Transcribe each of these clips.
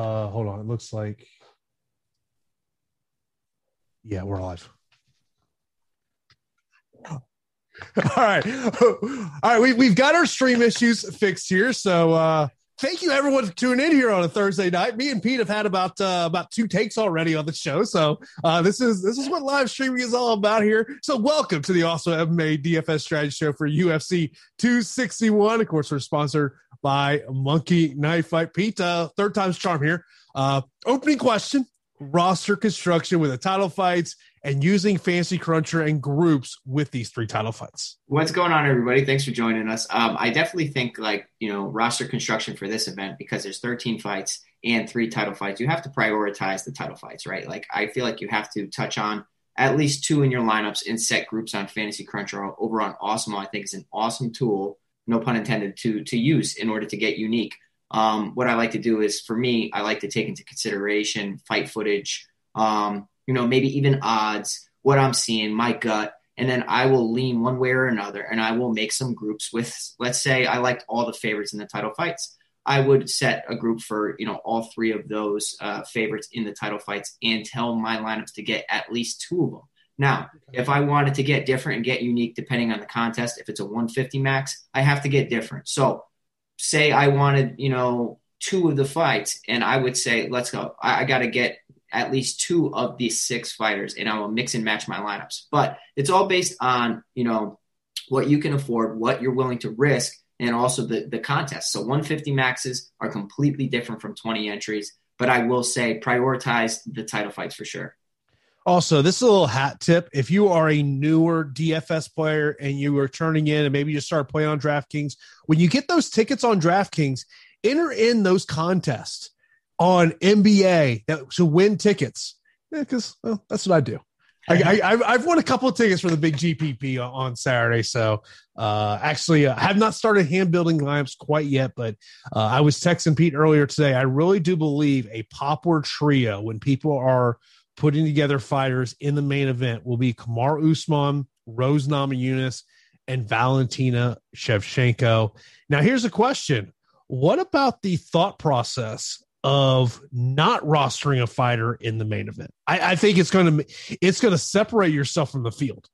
Uh, hold on. It looks like. Yeah, we're live. All right. All right. We, we've got our stream issues fixed here. So uh, thank you everyone for tuning in here on a Thursday night. Me and Pete have had about uh, about two takes already on the show. So uh, this is this is what live streaming is all about here. So welcome to the Awesemo MMA DFS strategy show for UFC 261. Of course, we're sponsored by Monkey Knife Fight. Pete, uh, third time's charm here. Uh, opening question roster construction with the title fights and using Fantasy Cruncher and groups with these three title fights. What's going on, everybody? Thanks for joining us. Um, I definitely think, like, you know, roster construction for this event because there's 13 fights and three title fights. You have to prioritize the title fights, right? Like, I feel like you have to touch on at least two in your lineups and set groups on Fantasy Cruncher over on Awesemo. I think is an awesome tool no pun intended, to to use in order to get unique. Um, what I like to do is, for me, I like to take into consideration fight footage, um, you know, maybe even odds, what I'm seeing, my gut, and then I will lean one way or another, and I will make some groups with, let's say, I liked all the favorites in the title fights. I would set a group for you know all three of those uh, favorites in the title fights and tell my lineups to get at least two of them. Now, if I wanted to get different and get unique depending on the contest, if it's a 150 max, I have to get different. So, say I wanted, you know, two of the fights, and I would say, let's go. I, I got to get at least two of these six fighters, and I will mix and match my lineups. But it's all based on, you know, what you can afford, what you're willing to risk, and also the the contest. So 150 maxes are completely different from 20 entries, but I will say prioritize the title fights for sure. Also, this is a little hat tip. If you are a newer DFS player and you are turning in and maybe you start playing on DraftKings, when you get those tickets on DraftKings, enter in those contests on NBA that, to win tickets. Because yeah, well, that's what I do. I, I, have won a couple of tickets for the big GPP on Saturday. So, uh, actually, I uh, have not started hand building lineups quite yet, but uh, I was texting Pete earlier today. I really do believe a poplar trio when people are putting together fighters in the main event will be Kamaru Usman, Rose Namajunas, and Valentina Shevchenko. Now, here's a question: What about the thought process of not rostering a fighter in the main event? I, I think it's going to it's going to separate yourself from the field.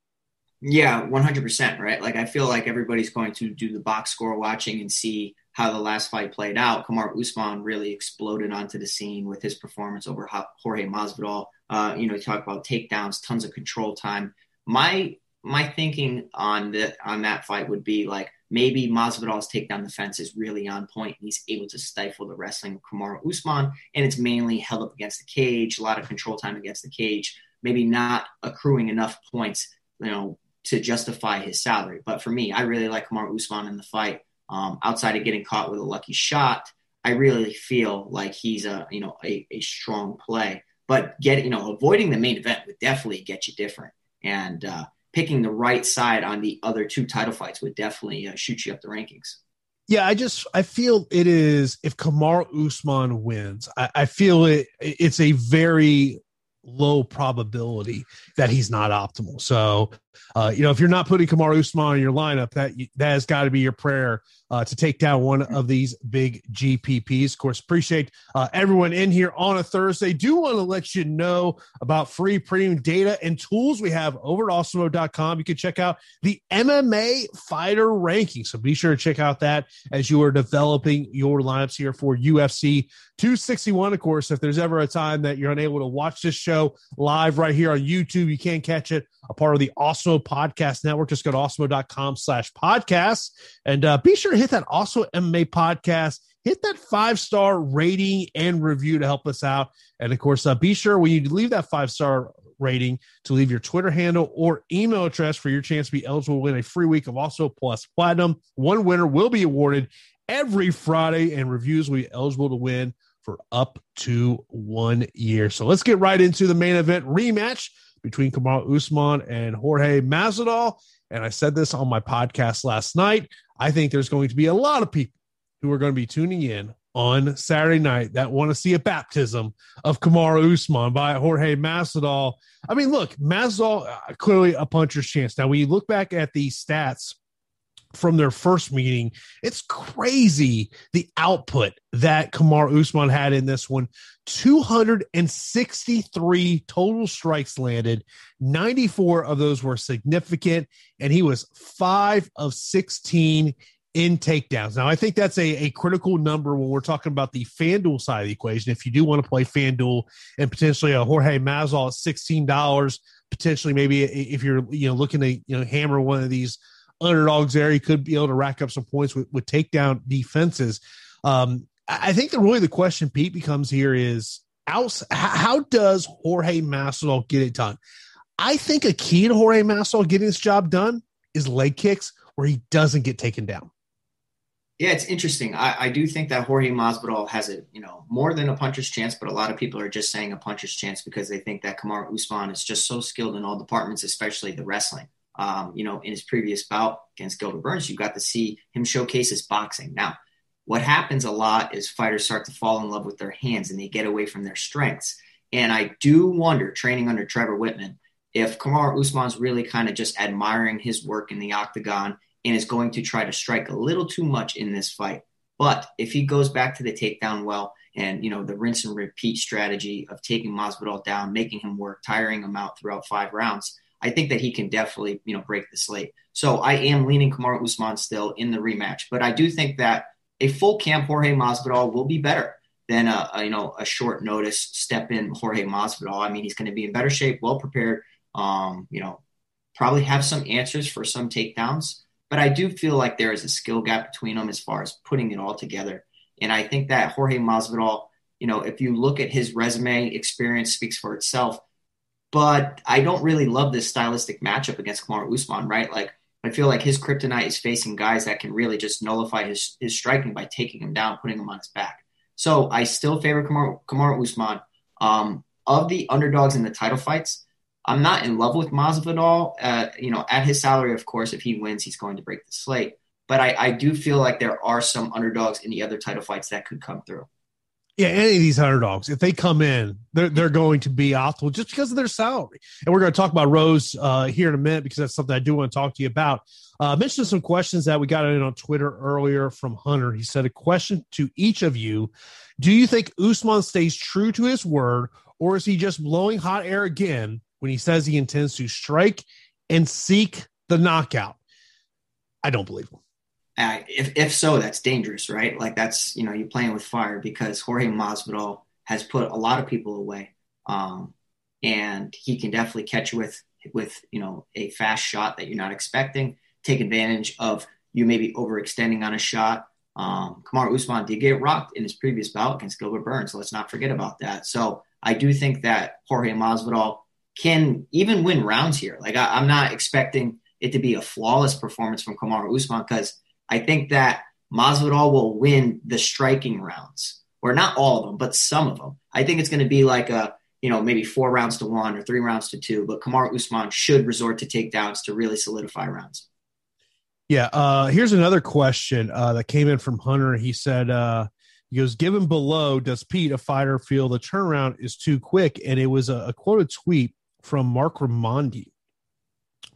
Yeah, one hundred percent. Right. Like I feel like everybody's going to do the box score watching and see how the last fight played out. Kamaru Usman really exploded onto the scene with his performance over Jorge Masvidal. Uh, you know, talk about takedowns, tons of control time. My my thinking on the on that fight would be like maybe Masvidal's takedown defense is really on point. He's able to stifle the wrestling of Kamaru Usman, and it's mainly held up against the cage, a lot of control time against the cage. Maybe not accruing enough points, you know, to justify his salary. But for me, I really like Kamaru Usman in the fight. Um, outside of getting caught with a lucky shot, I really feel like he's a you know a, a strong play. But get you know avoiding the main event would definitely get you different, and uh, picking the right side on the other two title fights would definitely uh, shoot you up the rankings. Yeah, I just I feel it is if Kamaru Usman wins, I, I feel it it's a very low probability that he's not optimal. So uh, you know, if you're not putting Kamaru Usman in your lineup, that that has got to be your prayer uh, to take down one of these big GPPs. Of course, appreciate uh, everyone in here on a Thursday. Do want to let you know about free premium data and tools we have over at awesemo.com. You can check out the MMA fighter ranking. So be sure to check out that as you are developing your lineups here for UFC 261. Of course, if there's ever a time that you're unable to watch this show live right here on YouTube, you can catch it a part of the Awesemo Podcast Network. Just go to awesemo.com slash podcast and uh, be sure to hit that Awesemo MMA podcast. Hit that five star rating and review to help us out. And of course, uh, be sure when you leave that five star rating to leave your Twitter handle or email address for your chance to be eligible to win a free week of Awesemo plus platinum. One winner will be awarded every Friday, and reviews will be eligible to win for up to one year. So let's get right into the main event rematch between Kamaru Usman and Jorge Masvidal. And I said this on my podcast last night. I think there's going to be a lot of people who are going to be tuning in on Saturday night that want to see a baptism of Kamaru Usman by Jorge Masvidal. I mean, look, Masvidal uh, clearly a puncher's chance. Now, when you look back at the stats from their first meeting. It's crazy the output that Kamaru Usman had in this one. 263 total strikes landed. 94 of those were significant, and he was five of 16 in takedowns. Now, I think that's a, a critical number when we're talking about the FanDuel side of the equation. If you do want to play FanDuel and potentially a Jorge Masvidal at $16, potentially maybe if you're you know looking to you know hammer one of these underdogs there. He could be able to rack up some points with, with takedown defenses. Um, I think the really the question, Pete, becomes here is how, how does Jorge Masvidal get it done? I think a key to Jorge Masvidal getting this job done is leg kicks where he doesn't get taken down. Yeah, it's interesting. I, I do think that Jorge Masvidal has a you know more than a puncher's chance, but a lot of people are just saying a puncher's chance because they think that Kamaru Usman is just so skilled in all departments, especially the wrestling um, you know, in his previous bout against Gilbert Burns, you got to see him showcase his boxing. Now, what happens a lot is fighters start to fall in love with their hands and they get away from their strengths. And I do wonder, training under Trevor Wittman, if Kamaru Usman's really kind of just admiring his work in the octagon and is going to try to strike a little too much in this fight. But if he goes back to the takedown well and you know the rinse and repeat strategy of taking Masvidal down, making him work, tiring him out throughout five rounds, I think that he can definitely, you know, break the slate. So I am leaning Kamaru Usman still in the rematch, but I do think that a full camp Jorge Masvidal will be better than a, a you know a short notice step in Jorge Masvidal. I mean, he's going to be in better shape, well prepared. Um, you know, probably have some answers for some takedowns, but I do feel like there is a skill gap between them as far as putting it all together. And I think that Jorge Masvidal, you know, if you look at his resume, experience speaks for itself but I don't really love this stylistic matchup against Kamaru Usman, right? Like I feel like his kryptonite is facing guys that can really just nullify his his striking by taking him down, putting him on his back. So I still favor Kamaru Usman. Um, of the underdogs in the title fights, I'm not in love with Masvidal. Uh, you know, at his salary, of course, if he wins, he's going to break the slate. But I, I do feel like there are some underdogs in the other title fights that could come through. Yeah, any of these underdogs, if they come in, they're they're going to be optimal just because of their salary. And we're going to talk about Rose uh, here in a minute because that's something I do want to talk to you about. Uh, I mentioned some questions that we got in on Twitter earlier from Hunter. He said a question to each of you: Do you think Usman stays true to his word, or is he just blowing hot air again when he says he intends to strike and seek the knockout? I don't believe him. Uh, if, if so, that's dangerous, right? Like that's, you know, you're playing with fire because Jorge Masvidal has put a lot of people away. Um, and he can definitely catch you with, with, you know, a fast shot that you're not expecting, take advantage of you maybe overextending on a shot. Um, Kamaru Usman did get rocked in his previous bout against Gilbert Burns. So let's not forget about that. So I do think that Jorge Masvidal can even win rounds here. Like I, I'm not expecting it to be a flawless performance from Kamaru Usman because I think that Masvidal will win the striking rounds, or not all of them, but some of them. I think it's going to be like a you know maybe four rounds to one or three rounds to two, but Kamaru Usman should resort to takedowns to really solidify rounds. Yeah. Uh, here's another question uh, that came in from Hunter. He said, uh, he goes, given below, does Pete, a fighter, feel the turnaround is too quick? And it was a, a quoted tweet from Marc Raimondi.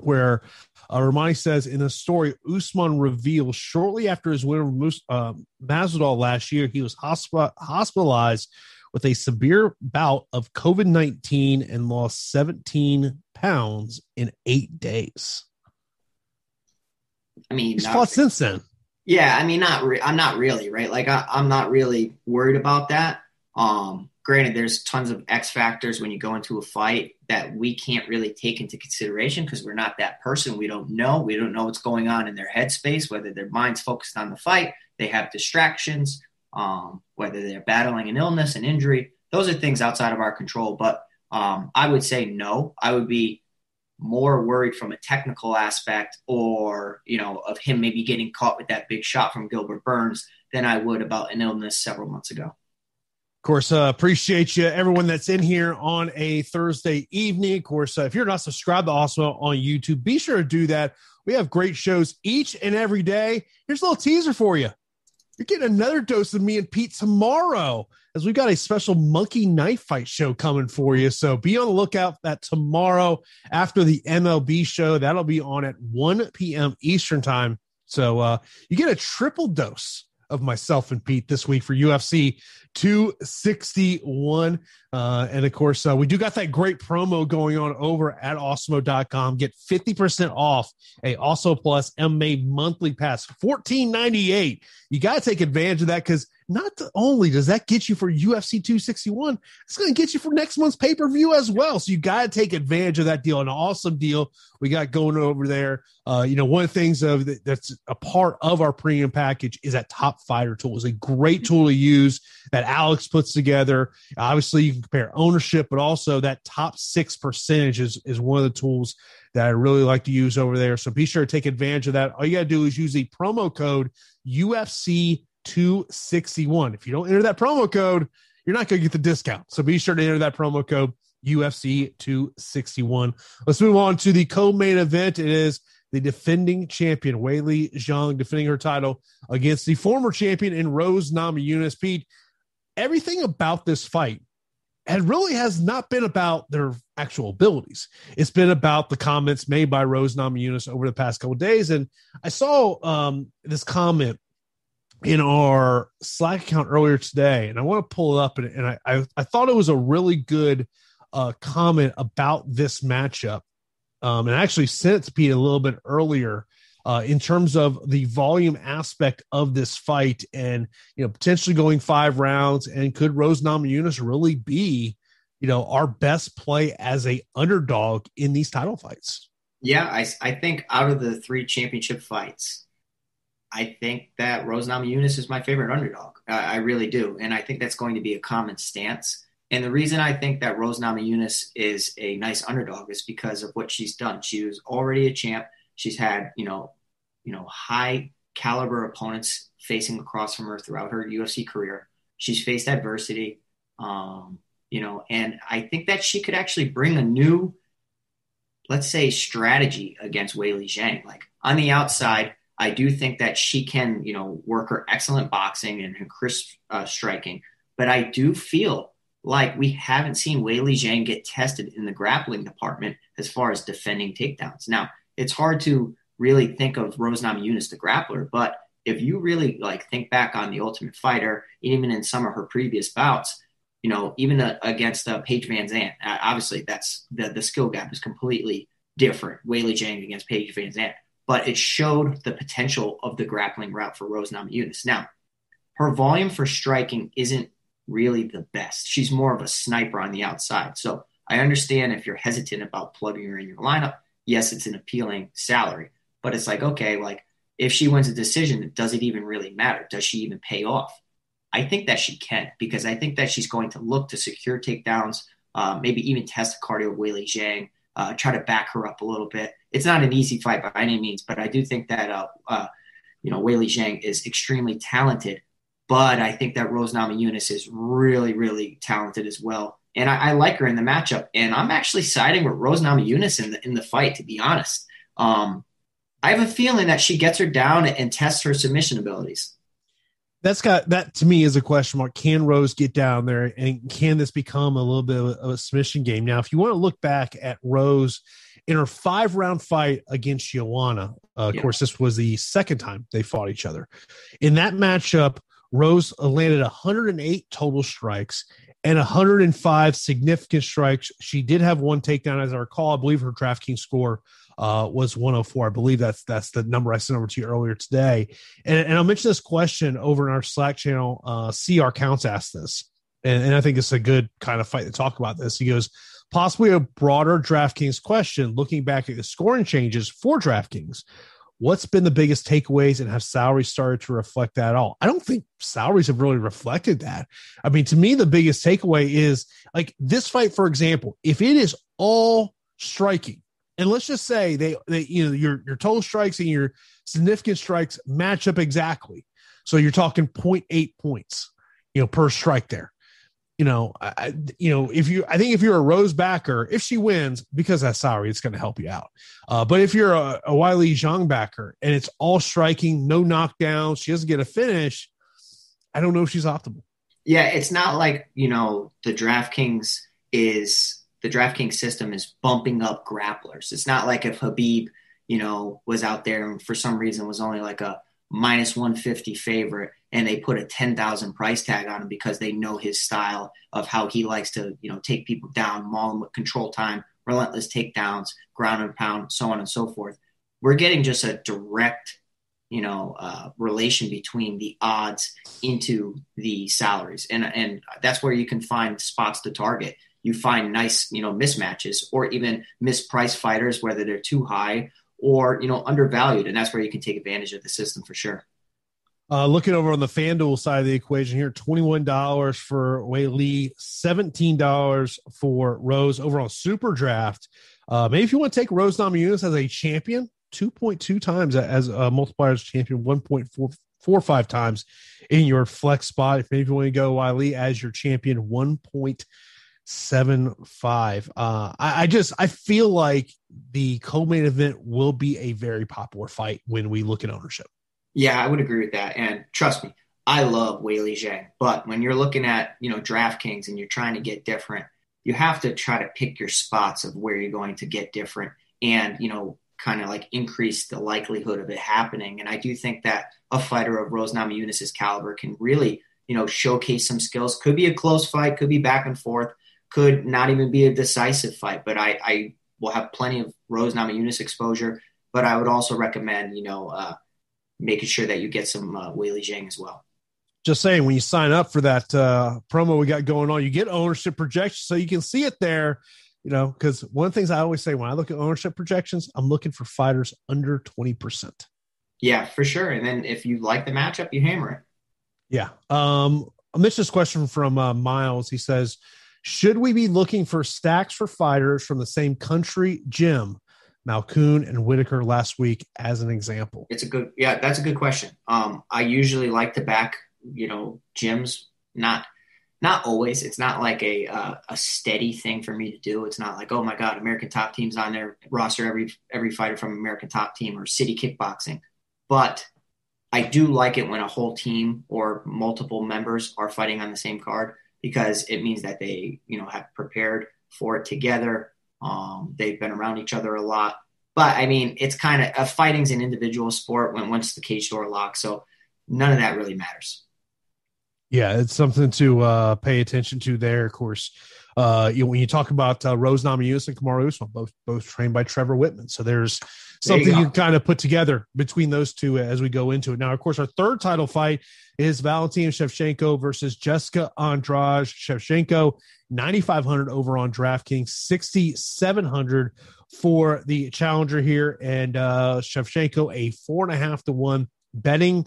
Where uh, Raimondi says in a story, Usman reveals shortly after his win over uh, Masvidal last year, he was hosp- hospitalized with a severe bout of COVID 19 and lost 17 pounds in eight days. I mean, he's fought since then. Yeah, I mean, not re- I'm not really right. Like I, I'm not really worried about that. Um, granted, there's tons of X factors when you go into a fight that we can't really take into consideration because we're not that person. We don't know. We don't know what's going on in their headspace, whether their mind's focused on the fight, they have distractions, um, whether they're battling an illness, an injury. Those are things outside of our control. But um, I would say no. I would be more worried from a technical aspect or, you know, of him maybe getting caught with that big shot from Gilbert Burns than I would about an illness several months ago. Of course, uh, appreciate you, everyone that's in here on a Thursday evening. Of course, uh, if you're not subscribed to Awesemo on YouTube, be sure to do that. We have great shows each and every day. Here's a little teaser for you. You're getting another dose of me and Pete tomorrow as we've got a special monkey knife fight show coming for you. So be on the lookout that tomorrow after the MLB show. That'll be on at 1 p.m. Eastern time. So uh, you get a triple dose of myself and Pete this week for UFC 261. Uh, and of course, uh, we do got that great promo going on over at awesemo.com. Get 50% off a Awesemo Plus MMA monthly pass, 1498. You got to take advantage of that because not only does that get you for UFC 261, it's going to get you for next month's pay per view as well. So you got to take advantage of that deal. An awesome deal we got going over there. Uh, you know, one of the things of the, that's a part of our premium package is that Top Fighter tool. It's a great tool to use that Alex puts together. Obviously, you can compare ownership, but also that top six percentage is, is one of the tools that I really like to use over there. So be sure to take advantage of that. All you got to do is use the promo code UFC 261. If you don't enter that promo code, you're not going to get the discount. So be sure to enter that promo code UFC 261. Let's move on to the co main event. It is the defending champion, Weili Zhang, defending her title against the former champion in Rose Namajunas. Pete, everything about this fight and really has not been about their actual abilities. It's been about the comments made by Rose Namajunas over the past couple days. And I saw um, this comment in our Slack account earlier today, and I want to pull it up. And, and I, I, I, thought it was a really good uh, comment about this matchup. Um, and I actually sent it to Pete a little bit earlier uh, in terms of the volume aspect of this fight and, you know, potentially going five rounds. And could Rose Namajunas really be, you know, our best play as a underdog in these title fights? Yeah, I, I think out of the three championship fights, I think that Rose Namajunas is my favorite underdog. I, I, really do, and I think that's going to be a common stance. And the reason I think that Rose Namajunas is a nice underdog is because of what she's done. She was already a champ. She's had you know, you know, high caliber opponents facing across from her throughout her UFC career. She's faced adversity, um, you know, and I think that she could actually bring a new, let's say, strategy against Weili Zhang. Like on the outside I do think that she can, you know, work her excellent boxing and her crisp uh, striking. But I do feel like we haven't seen Weili Zhang get tested in the grappling department as far as defending takedowns. Now, it's hard to really think of Rose Namajunas the grappler, but if you really like think back on the Ultimate Fighter, even in some of her previous bouts, you know, even uh, against uh, Paige VanZant, uh, obviously that's the the skill gap is completely different. Weili Zhang against Paige VanZant but it showed the potential of the grappling route for Rose Namajunas. Now, her volume for striking isn't really the best. She's more of a sniper on the outside. So I understand if you're hesitant about plugging her in your lineup. Yes, it's an appealing salary, but it's like, okay, like if she wins a decision, does it even really matter? Does she even pay off? I think that she can because I think that she's going to look to secure takedowns, uh, maybe even test cardio Weili Zhang, uh, try to back her up a little bit it's not an easy fight by any means, but I do think that uh, uh, you know Weili Zhang is extremely talented. But I think that Rose Namajunas is really, really talented as well, and I, I, like her in the matchup. And I'm actually siding with Rose Namajunas in the in the fight, to be honest. Um, I have a feeling that she gets her down and tests her submission abilities. That's got that to me is a question mark. Can Rose get down there, and can this become a little bit of a submission game? Now, if you want to look back at Rose in her five round fight against Joanna. Uh, of yeah. course, this was the second time they fought each other. In that matchup, Rose landed 108 total strikes and 105 significant strikes. She did have one takedown, as I recall. I believe her DraftKings score uh, was 104. I believe that's that's the number I sent over to you earlier today. And, and I'll mention this question over in our Slack channel. Uh, CR Counts asked this, and, and I think it's a good kind of fight to talk about this. He goes, possibly a broader DraftKings question, looking back at the scoring changes for DraftKings. What's been the biggest takeaways and have salaries started to reflect that at all? I don't think salaries have really reflected that. I mean, to me, the biggest takeaway is like this fight, for example, if it is all striking, and let's just say they, they you know, your your total strikes and your significant strikes match up exactly. So you're talking 0.8 points, you know, per strike there you know, I, you know, if you, I think if you're a Rose backer, if she wins because that's salary, it's going to help you out. Uh, but if you're a, a Weili Zhang backer and it's all striking, no knockdown she doesn't get a finish. I don't know if she's optimal. Yeah, it's not like you know the DraftKings is the DraftKings system is bumping up grapplers. It's not like if Khabib, you know, was out there and for some reason was only like a minus 150 favorite and they put a 10,000 price tag on him because they know his style of how he likes to, you know, take people down, maul them with control time, relentless takedowns, ground and pound, so on and so forth. We're getting just a direct, you know, uh, relation between the odds into the salaries, and and that's where you can find spots to target. You find nice, you know, mismatches or even mispriced fighters, whether they're too high or you know undervalued, and that's where you can take advantage of the system for sure. Uh, looking over on the FanDuel side of the equation here, $21 for Weili, $17 for Rose over on Super Draft. Uh, maybe if you want to take Rose Namajunas as a champion, 2.2 times as a multipliers champion, 1.45 times in your flex spot. If maybe you want to go Weili as your champion, 1.75. Uh, I, I just, I feel like the co-main event will be a very popular fight when we look at ownership. Yeah, I would agree with that. And trust me, I love Weili Zhang. But when you're looking at, you know, DraftKings and you're trying to get different, you have to try to pick your spots of where you're going to get different and, you know, kind of like increase the likelihood of it happening. And I do think that a fighter of Rose Namajunas' caliber can really, you know, showcase some skills. Could be a close fight, could be back and forth, could not even be a decisive fight. But I, I will have plenty of Rose Namajunas exposure. But I would also recommend, you know, uh, making sure that you get some uh, Weili Zhang as well. Just saying, when you sign up for that uh, promo we got going on, you get ownership projections, so you can see it there. You know, because one of the things I always say when I look at ownership projections, I'm looking for fighters under twenty percent. Yeah, for sure. And then if you like the matchup, you hammer it. Yeah. Um, I missed this question from uh, Miles. He says, "Should we be looking for stacks for fighters from the same country gym Malkoun and Whittaker last week as an example? It's a good, yeah, that's a good question. Um, I usually like to back, you know, gyms, not, not always. It's not like a uh, a steady thing for me to do. It's not like, oh my god, American Top Team's on their roster every every fighter from American Top Team or City Kickboxing. But I do like it when a whole team or multiple members are fighting on the same card because it means that they, you know, have prepared for it together. Um, they've been around each other a lot. But I mean, it's kind of a fighting's an individual sport when once the cage door locks. So none of that really matters. Yeah, it's something to uh, pay attention to there. Of course, uh, you when you talk about uh, Rose Namajunas and Kamaru Usman, both both trained by Trevor Wittman, so there's something you, you kind of put together between those two as we go into it. Now, of course, our third title fight is Valentina Shevchenko versus Jessica Andrade. Shevchenko 9,500 over on DraftKings, 6,700 for the challenger here. And uh, Shevchenko, a four and a half to one betting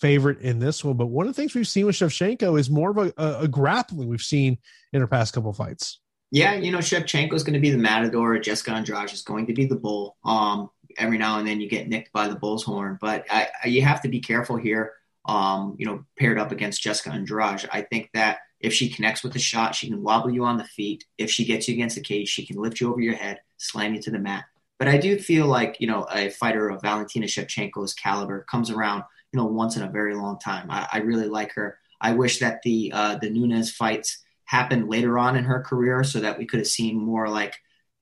favorite in this one. But one of the things we've seen with Shevchenko is more of a, a, a grappling we've seen in her past couple fights. Yeah, you know, Shevchenko is going to be the matador. Jessica Andrade is going to be the bull. Um, every now and then you get nicked by the bull's horn, but I, I, you have to be careful here. Um, you know, paired up against Jessica Andrade, I think that if she connects with the shot, she can wobble you on the feet. If she gets you against the cage, she can lift you over your head, slam you to the mat. But I do feel like, you know, a fighter of Valentina Shevchenko's caliber comes around, you know, once in a very long time. I, I really like her. I wish that the uh, the Nunes fights happened later on in her career so that we could have seen more like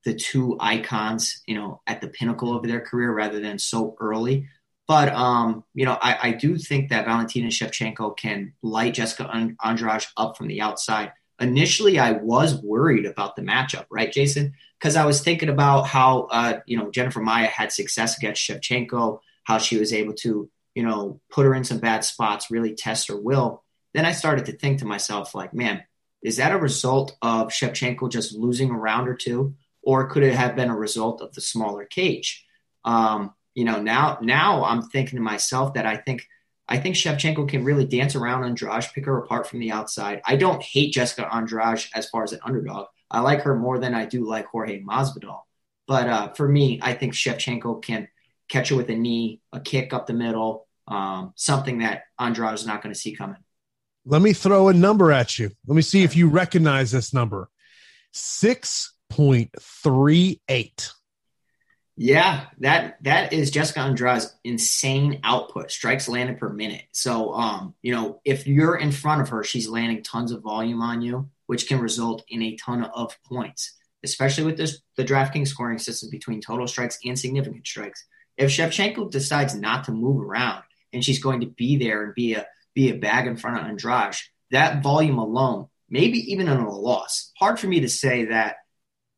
the two icons, you know, at the pinnacle of their career rather than so early. But um, you know, I, I do think that Valentina Shevchenko can light Jessica Andrade up from the outside. Initially, I was worried about the matchup, right, Jason? Because I was thinking about how uh, you know Jennifer Maia had success against Shevchenko, how she was able to you know put her in some bad spots, really test her will. Then I started to think to myself, like, man, is that a result of Shevchenko just losing a round or two, or could it have been a result of the smaller cage? Um, you know, now now I'm thinking to myself that I think I think Shevchenko can really dance around Andrade, pick her apart from the outside. I don't hate Jessica Andrade as far as an underdog. I like her more than I do like Jorge Masvidal. But uh, for me, I think Shevchenko can catch her with a knee, a kick up the middle, um, something that Andrade is not going to see coming. Let me throw a number at you. Let me see if you recognize this number 6.38. Yeah, that that is Jessica Andrade's insane output, strikes landed per minute. So, um, you know, if you're in front of her, she's landing tons of volume on you, which can result in a ton of points, especially with this the DraftKings scoring system between total strikes and significant strikes. If Shevchenko decides not to move around and she's going to be there and be a be a bag in front of Andrade, that volume alone, maybe even on a loss, hard for me to say that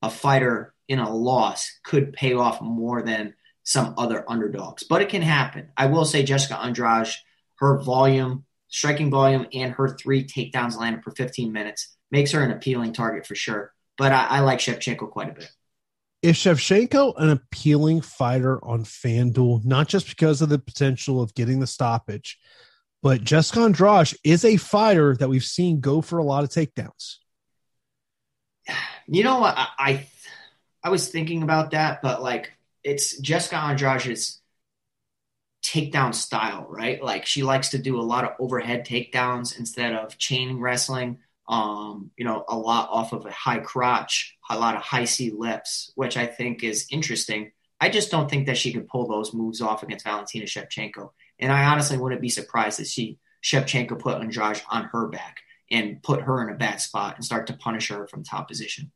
a fighter in a loss could pay off more than some other underdogs, but it can happen. I will say Jessica Andrade, her volume, striking volume, and her three takedowns landed per 15 minutes makes her an appealing target for sure. But I, I like Shevchenko quite a bit. Is Shevchenko an appealing fighter on FanDuel, not just because of the potential of getting the stoppage, but Jessica Andrade is a fighter that we've seen go for a lot of takedowns. You know what? I, I I was thinking about that, but like it's Jessica Andrade's takedown style, right? Like she likes to do a lot of overhead takedowns instead of chain wrestling. Um, you know, a lot off of a high crotch, a lot of high C lips, which I think is interesting. I just don't think that she can pull those moves off against Valentina Shevchenko. And I honestly wouldn't be surprised if she Shevchenko put Andrade on her back and put her in a bad spot and start to punish her from top position.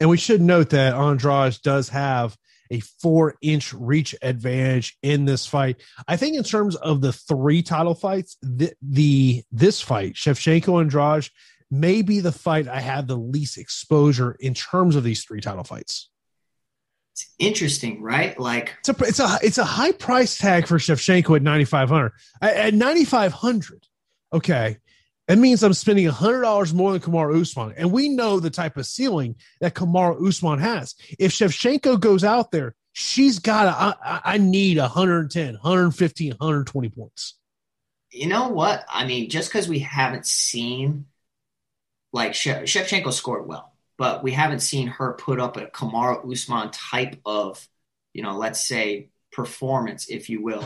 And we should note that Andrade does have a four inch reach advantage in this fight. I think in terms of the three title fights, the, the this fight, Shevchenko and Andrade, may be the fight I have the least exposure in terms of these three title fights. It's interesting, right? Like it's a it's a it's a high price tag for Shevchenko at ninety five hundred. At ninety five hundred, okay, that means I'm spending $100 more than Kamaru Usman. And we know the type of ceiling that Kamaru Usman has. If Shevchenko goes out there, she's got to, I, I need 110, 115, 120 points. You know what? I mean, just because we haven't seen, like, Shevchenko scored well, but we haven't seen her put up a Kamaru Usman type of, you know, let's say performance, if you will.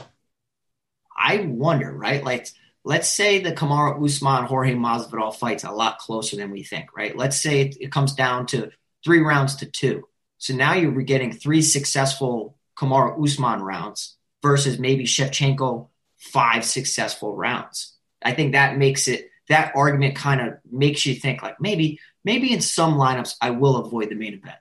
I wonder, right? Like, let's say the Kamaru Usman Jorge Masvidal fight's a lot closer than we think, right? Let's say it, it, comes down to three rounds to two. So now you're getting three successful Kamaru Usman rounds versus maybe Shevchenko five successful rounds. I think that makes it that argument kind of makes you think like maybe maybe in some lineups I will avoid the main event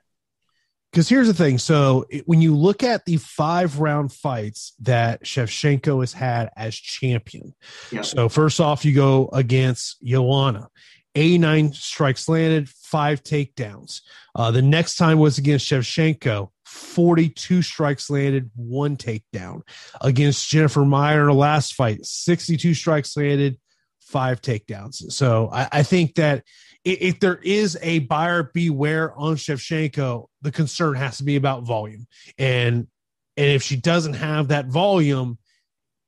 because here's the thing. So it, when you look at the five round fights that Shevchenko has had as champion, so first off, you go against Joanna, 89 strikes landed, five takedowns. Uh, the next time was against Shevchenko, 42 strikes landed, one takedown. Against Jennifer Maia in her last fight, 62 strikes landed, five takedowns. So I, I think that if there is a buyer beware on Shevchenko, the concern has to be about volume. And and if she doesn't have that volume,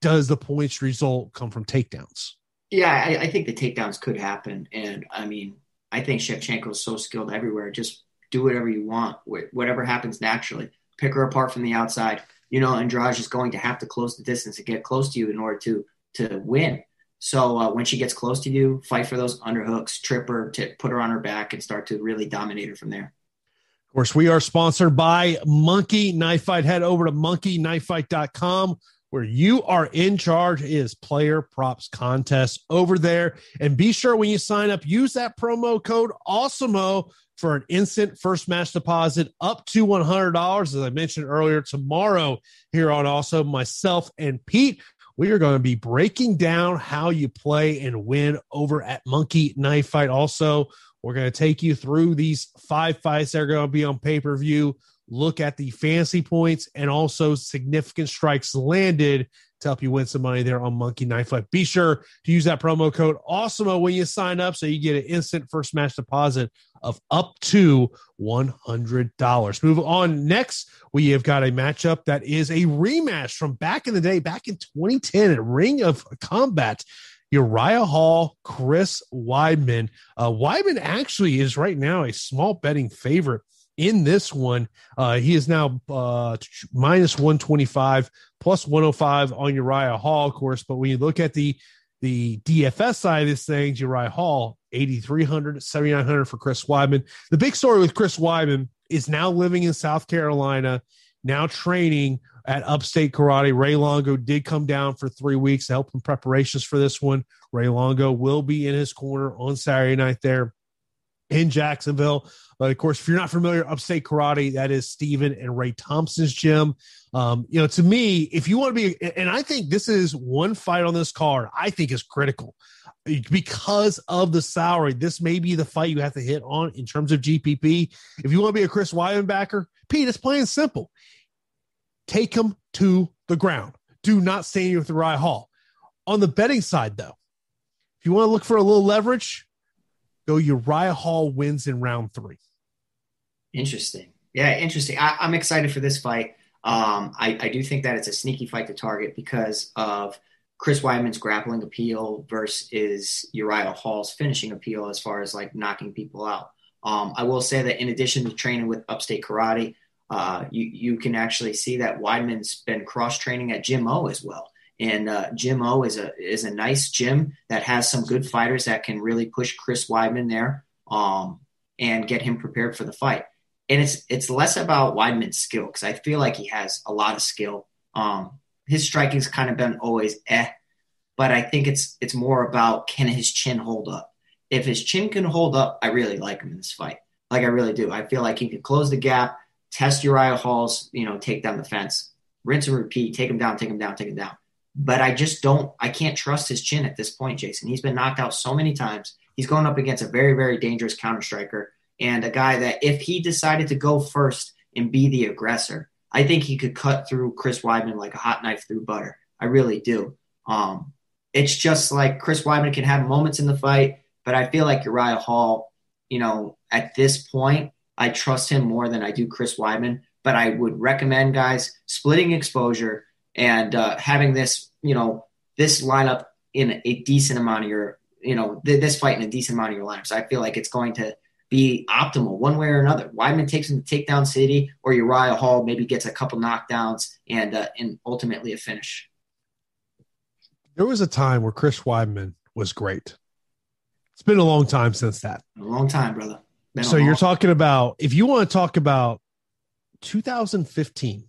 does the points result come from takedowns? Yeah, I, I think the takedowns could happen. And I mean, I think Shevchenko is so skilled everywhere. Just do whatever you want, whatever happens naturally. Pick her apart from the outside. You know, Andrade is going to have to close the distance to get close to you in order to to win. So uh, when she gets close to you, fight for those underhooks, trip her, to put her on her back, and start to really dominate her from there. Of course, we are sponsored by Monkey Knife Fight. Head over to monkeyknifefight.com where you are in charge is player props contest over there. And be sure when you sign up, use that promo code AWESEMO for an instant first match deposit up to $100. As I mentioned earlier, tomorrow here on Awesemo myself and Pete, we are going to be breaking down how you play and win over at Monkey Knife Fight. Also, we're going to take you through these five fights that are going to be on pay per view look at the fancy points and also significant strikes landed to help you win some money there on Monkey Knife Fight. Be sure to use that promo code AWESEMO when you sign up so you get an instant first match deposit of up to $100. Move on. Next, we have got a matchup that is a rematch from back in the day, back in 2010 at Ring of Combat. Uriah Hall, Chris Weidman. Uh, Weidman actually is right now a small betting favorite in this one. Uh, he is now uh, minus 125, plus 105 on Uriah Hall, of course. But when you look at the the DFS side of this thing, Uriah Hall, 8,300, 7,900 for Chris Weidman. The big story with Chris Weidman is now living in South Carolina, now training at Upstate Karate. Ray Longo did come down for three weeks to help in preparations for this one. Ray Longo will be in his corner on Saturday night there in Jacksonville. But of course, if you're not familiar, Upstate Karate, that is Stephen and Ray Thompson's gym. Um, you know, to me, if you want to be, and I think this is one fight on this card, I think is critical because of the salary. This may be the fight you have to hit on in terms of GPP. If you want to be a Chris Weidman backer, Pete, it's plain simple. Take him to the ground. Do not stay with Uriah Hall. On the betting side, though, if you want to look for a little leverage, go Uriah Hall wins in round three. Interesting. Yeah, interesting. I, am excited for this fight. Um, I, I, do think that it's a sneaky fight to target because of Chris Weidman's grappling appeal versus Uriah Hall's finishing appeal as far as like knocking people out. Um, I will say that in addition to training with Upstate Karate, uh, you, you can actually see that Weidman's been cross training at Gym O as well. And uh, Gym O is a is a nice gym that has some good fighters that can really push Chris Weidman there um, and get him prepared for the fight. And it's it's less about Weidman's skill because I feel like he has a lot of skill. Um, his striking's kind of been always eh, but I think it's it's more about can his chin hold up. If his chin can hold up, I really like him in this fight. Like I really do. I feel like he can close the gap, test Uriah Hall's, you know, take down the fence, rinse and repeat, take him down, take him down, take him down but I just don't, I can't trust his chin at this point, Jason. He's been knocked out so many times. He's going up against a very, very dangerous counter striker and a guy that if he decided to go first and be the aggressor, I think he could cut through Chris Weidman like a hot knife through butter. I really do. Um, it's just like Chris Weidman can have moments in the fight, but I feel like Uriah Hall, you know, at this point, I trust him more than I do Chris Weidman. But I would recommend guys splitting exposure and uh, having this, you know, this lineup in a decent amount of your, you know, th- this fight in a decent amount of your lineups. I feel like it's going to be optimal one way or another. Weidman takes him to takedown city, or Uriah Hall maybe gets a couple knockdowns and uh, and ultimately a finish. There was a time where Chris Weidman was great. It's been a long time since that. A long time, brother. Been so you're talking about if you want to talk about 2015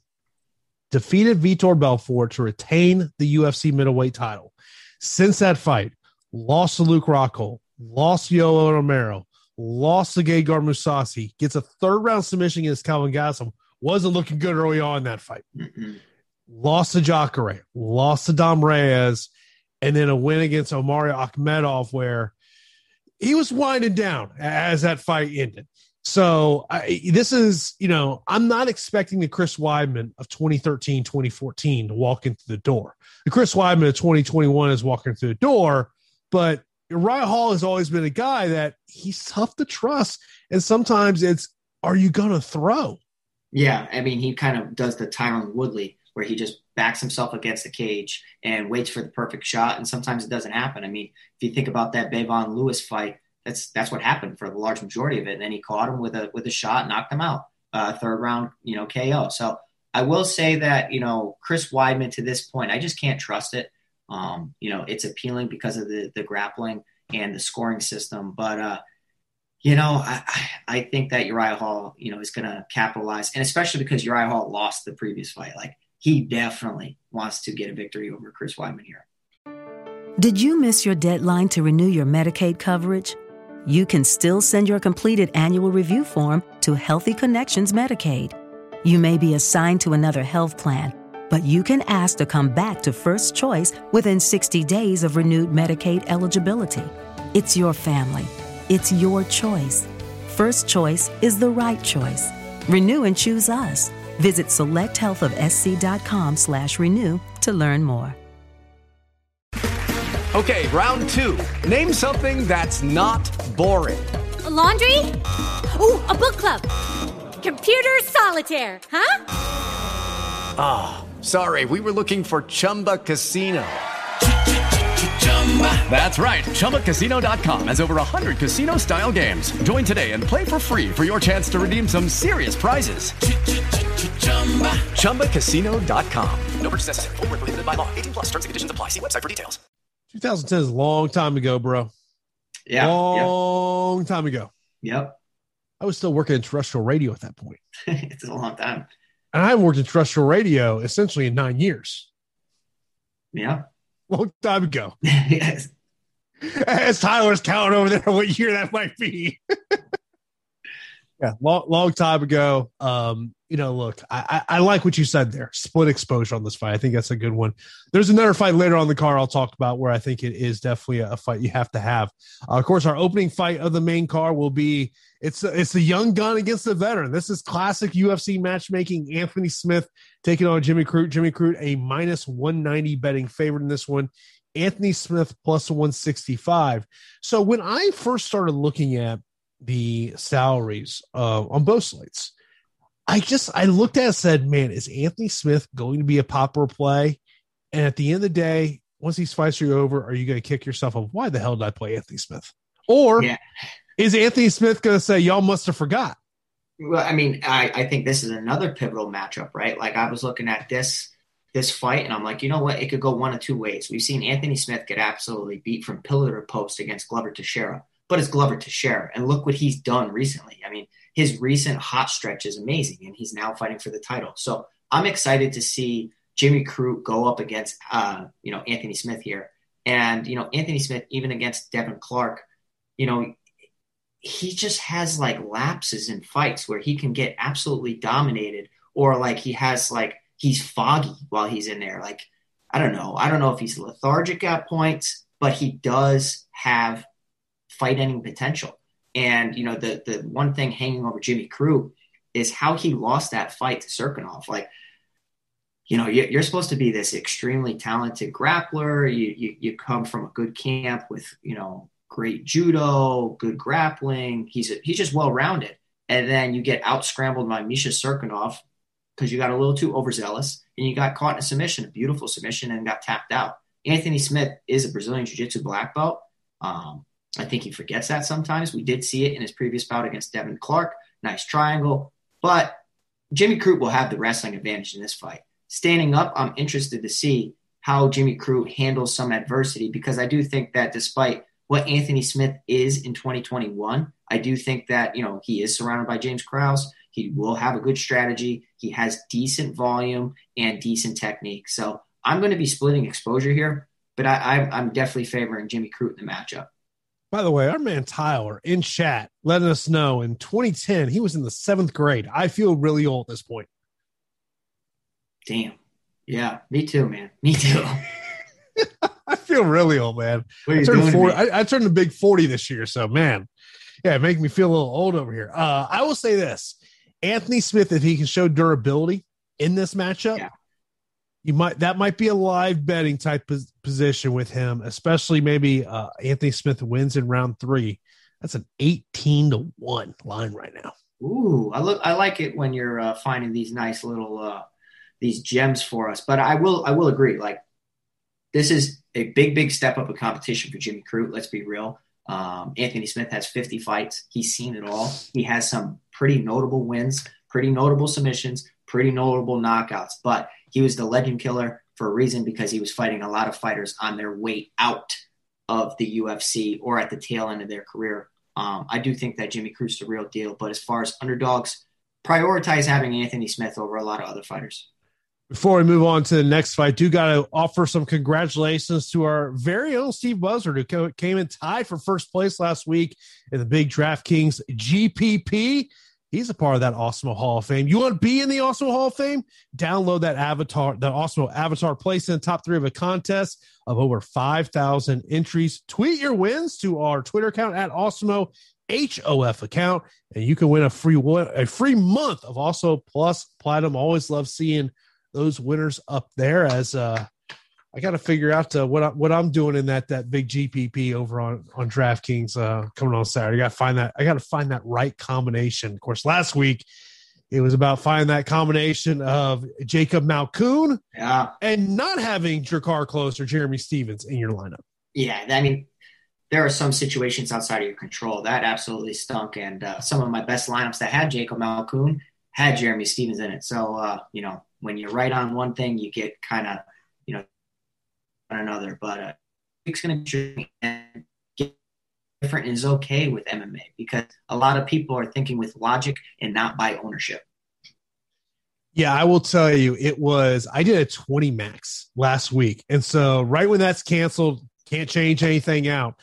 defeated Vitor Belfort to retain the UFC middleweight title. Since that fight, lost to Luke Rockhold, lost Yoel Romero, lost to Gegard Mousasi, gets a third round submission against Calvin Gastelum. Wasn't looking good early on in that fight. Mm-hmm. Lost to Jacare, lost to Dom Reyes, and then a win against Omari Akhmedov where he was winding down as that fight ended. So I, this is, you know, I'm not expecting the Chris Weidman of 2013, 2014 to walk into the door. The Chris Weidman of 2021 is walking through the door, but Uriah Hall has always been a guy that he's tough to trust. And sometimes it's, are you going to throw? Yeah. I mean, he kind of does the Tyron Woodley where he just backs himself against the cage and waits for the perfect shot. And sometimes it doesn't happen. I mean, if you think about that Bevon Lewis fight, that's that's what happened for the large majority of it. And then he caught him with a with a shot, knocked him out, uh, third round, you know, KO. So I will say that you know Chris Weidman to this point, I just can't trust it. Um, you know, it's appealing because of the the grappling and the scoring system, but uh, you know, I I think that Uriah Hall, you know, is going to capitalize, and especially because Uriah Hall lost the previous fight. Like he definitely wants to get a victory over Chris Weidman here. Did you miss your deadline to renew your Medicaid coverage? You can still send your completed annual review form to Healthy Connections Medicaid. You may be assigned to another health plan, but you can ask to come back to First Choice within 60 days of renewed Medicaid eligibility. It's your family. It's your choice. First Choice is the right choice. Renew and choose us. Visit selecthealthofsc.com slash renew to learn more. Okay, round two. Name something that's not boring. A laundry? Ooh, a book club. Computer solitaire, huh? Ah, oh, sorry, we were looking for Chumba Casino. That's right. ChumbaCasino.com has over 100 casino style games. Join today and play for free for your chance to redeem some serious prizes. ChumbaCasino.com. No purchase necessary. Full prohibited by law. 18 plus terms and conditions apply. See website for details. 2010 is a long time ago, bro. Yeah. Long yeah. time ago. Yep. I was still working in terrestrial radio at that point. it's a long time. And I haven't worked in terrestrial radio essentially in nine years. Yeah long time ago. yes. As Tyler's counting over there, what year that might be. yeah, long, long time ago. Um, you know, look, I, I, like what you said there. Split exposure on this fight. I think that's a good one. There's another fight later on the car I'll talk about where I think it is definitely a, a fight you have to have. Uh, of course, our opening fight of the main car will be it's it's the young gun against the veteran. This is classic UFC matchmaking. Anthony Smith taking on Jimmy Crute. Jimmy Crute a minus 190 betting favorite in this one. Anthony Smith plus 165. So when I first started looking at the salaries uh, on both slates, I just I looked at it and said, man, is Anthony Smith going to be a popper play? And at the end of the day, once these fights are over, are you going to kick yourself off? Why the hell did I play Anthony Smith? Or yeah. is Anthony Smith going to say, y'all must have forgot? Well, I mean, I, I think this is another pivotal matchup, right? Like I was looking at this this fight, and I'm like, you know what? It could go one of two ways. We've seen Anthony Smith get absolutely beat from pillar to post against Glover Teixeira, but it's Glover Teixeira, and look what he's done recently. I mean, his recent hot stretch is amazing, and he's now fighting for the title. So I'm excited to see Jimmy Crute go up against, uh, you know, Anthony Smith here, and you know, Anthony Smith even against Devin Clark, you know, he just has like lapses in fights where he can get absolutely dominated, or like he has like he's foggy while he's in there. Like I don't know, I don't know if he's lethargic at points, but he does have fight-ending potential. And you know, the the one thing hanging over Jimmy Crute is how he lost that fight to Cirkunov. Like, you know, you're supposed to be this extremely talented grappler. You, you you come from a good camp with you know great judo, good grappling. He's a, he's just well rounded. And then you get out scrambled by Misha Cirkunov because you got a little too overzealous and you got caught in a submission, a beautiful submission, and got tapped out. Anthony Smith is a Brazilian Jiu Jitsu black belt. Um, I think he forgets that sometimes. We did see it in his previous bout against Devin Clark. Nice triangle. But Jimmy Crute will have the wrestling advantage in this fight. Standing up, I'm interested to see how Jimmy Crute handles some adversity because I do think that despite what Anthony Smith is in 2021, I do think that, you know, he is surrounded by James Krause. He will have a good strategy. He has decent volume and decent technique. So I'm going to be splitting exposure here, but I, am definitely favoring Jimmy Crute in the matchup. By the way, our man Tyler in chat letting us know in 2010 he was in the seventh grade. I feel really old at this point. Damn. Yeah, me too, man. Me too. I feel really old, man. I turned 40. I, I, turned a big 40 this year. So, man, yeah, make me feel a little old over here. Uh, I will say this Anthony Smith, if he can show durability in this matchup, yeah you might that might be a live betting type position with him, especially maybe uh, Anthony Smith wins in round three. That's an eighteen to one line right now. Ooh, I look. I like it when you're uh, finding these nice little uh, these gems for us. But I will I will agree. Like this is a big big step up of competition for Jimmy Crute. Let's be real. Um, Anthony Smith has 50 fights. He's seen it all. He has some pretty notable wins, pretty notable submissions, pretty notable knockouts. But he was the legend killer for a reason because he was fighting a lot of fighters on their way out of the UFC or at the tail end of their career. Um, I do think that Jimmy Crute's the real deal, but as far as underdogs, prioritize having Anthony Smith over a lot of other fighters. Before we move on to the next fight, do got to offer some congratulations to our very own Steve Buzzard, who came in tied for first place last week in the big DraftKings GPP. He's a part of that Awesemo Hall of Fame. You want to be in the Awesemo Hall of Fame? Download that avatar, that Awesemo avatar, place in the top three of a contest of over 5,000 entries. Tweet your wins to our Twitter account at Awesemo HOF account, and you can win a free one, a free month of Awesemo plus platinum. Always love seeing those winners up there as uh I got to figure out uh, what I, what I'm doing in that that big GPP over on on DraftKings uh, coming on Saturday. I got to find that. I got to find that right combination. Of course, last week it was about finding that combination of Jacob Malkoun yeah. and not having Drakkar Klose or Jeremy Stephens in your lineup. Yeah, I mean, there are some situations outside of your control that absolutely stunk, and uh, some of my best lineups that had Jacob Malkoun had Jeremy Stephens in it. So uh, you know, when you're right on one thing, you get kind of, you know, another. But uh, it's going to be different is okay with MMA because a lot of people are thinking with logic and not by ownership. Yeah, I will tell you, it was, I did a 20 max last week. And so, right when that's canceled, can't change anything out.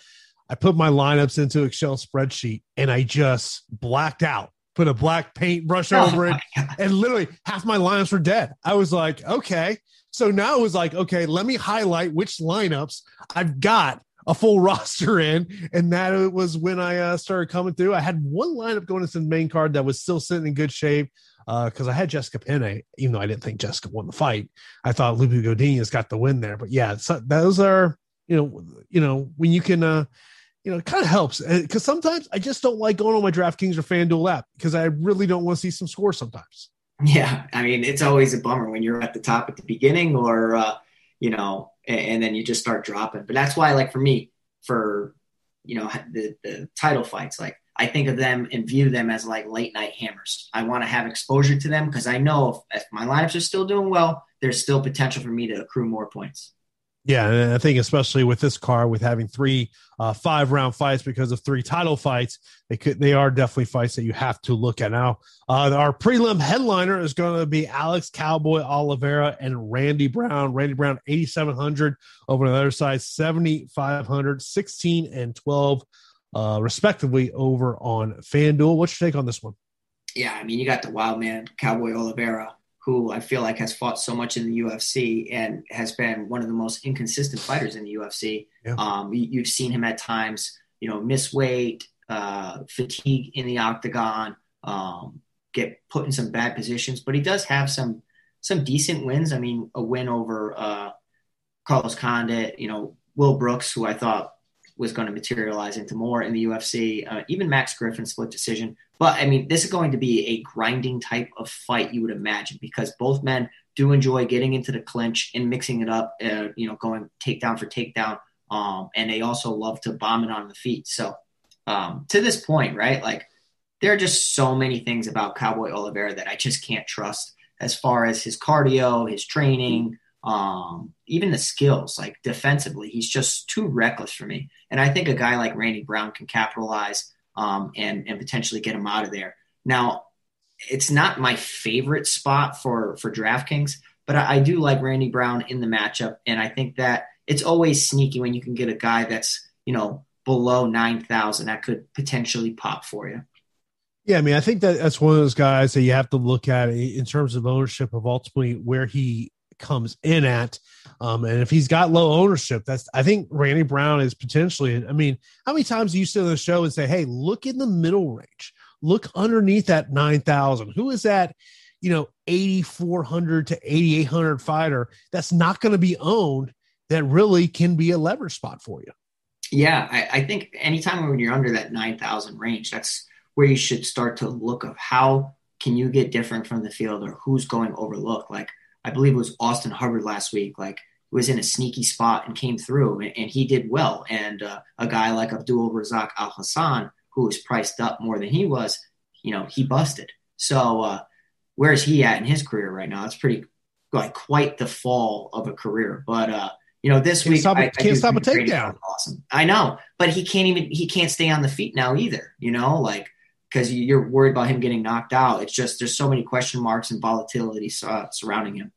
I put my lineups into Excel spreadsheet and I just blacked out put a black paintbrush oh over it, and literally half my lineups were dead. I was like, okay. So now it was like, okay, let me highlight which lineups I've got a full roster in, and that was when I uh, started coming through. I had one lineup going into the main card that was still sitting in good shape because uh, I had Jessica Penne, even though I didn't think Jessica won the fight. I thought Lupe Godinez got the win there, but yeah, so those are you know, you know when you can. Uh, you know, it kind of helps because uh, sometimes I just don't like going on my DraftKings or FanDuel app because I really don't want to see some scores sometimes. Yeah, I mean, it's always a bummer when you're at the top at the beginning, or uh, you know, and, and, then you just start dropping. But that's why, like for me, for you know, the the title fights, like I think of them and view them as like late night hammers. I want to have exposure to them because I know if, if my lineups are still doing well, there's still potential for me to accrue more points. Yeah, and I think especially with this car, with having three uh, five round fights because of three title fights, they could they are definitely fights that you have to look at. Now, uh, our prelim headliner is going to be Alex Cowboy Oliveira and Randy Brown. Randy Brown eighty seven hundred over on the other side, seventy five hundred, 16 and twelve, uh, respectively, over on FanDuel. What's your take on this one? Yeah, I mean, you got the wild man Cowboy Oliveira who I feel like has fought so much in the UFC and has been one of the most inconsistent fighters in the UFC. Yeah. Um, you, have seen him at times, you know, miss weight, uh, fatigue in the octagon, um, get put in some bad positions, but he does have some some decent wins. I mean, a win over uh, Carlos Condit, you know, Will Brooks, who I thought was going to materialize into more in the UFC. Uh, even Max Griffin split decision. But I mean, this is going to be a grinding type of fight, you would imagine, because both men do enjoy getting into the clinch and mixing it up, uh, you know, going takedown for takedown. Um, and they also love to bomb it on the feet. So um, to this point, right, like there are just so many things about Cowboy Oliveira that I just can't trust as far as his cardio, his training, um, even the skills, like defensively, he's just too reckless for me. And I think a guy like Randy Brown can capitalize um, and and potentially get him out of there. Now, it's not my favorite spot for for DraftKings, but I, I do like Randy Brown in the matchup, and I think that it's always sneaky when you can get a guy that's you know below nine thousand that could potentially pop for you. Yeah, I mean, I think that that's one of those guys that you have to look at in terms of ownership of ultimately where he comes in at. Um, and if he's got low ownership, that's I think Randy Brown is potentially. I mean, how many times do you sit on the show and say, "Hey, look in the middle range, look underneath that nine thousand. Who is that? You know, eighty four hundred to eighty eight hundred fighter that's not going to be owned. That really can be a leverage spot for you." Yeah, I, I think anytime when you're under that nine thousand range, that's where you should start to look of how can you get different from the field or who's going overlook. Like I believe it was Austin Hubbard last week, like was in a sneaky spot and came through and, and he did well. And uh, a guy like Abdul Razak Alhassan, who was priced up more than he was, you know, he busted. So uh, where's he at in his career right now? It's pretty like quite the fall of a career. But uh, you know, this can't week stop, I, can't I stop a takedown. Awesome. I know, but he can't even he can't stay on the feet now either. You know, like because you're worried about him getting knocked out. It's just there's so many question marks and volatility uh, surrounding him.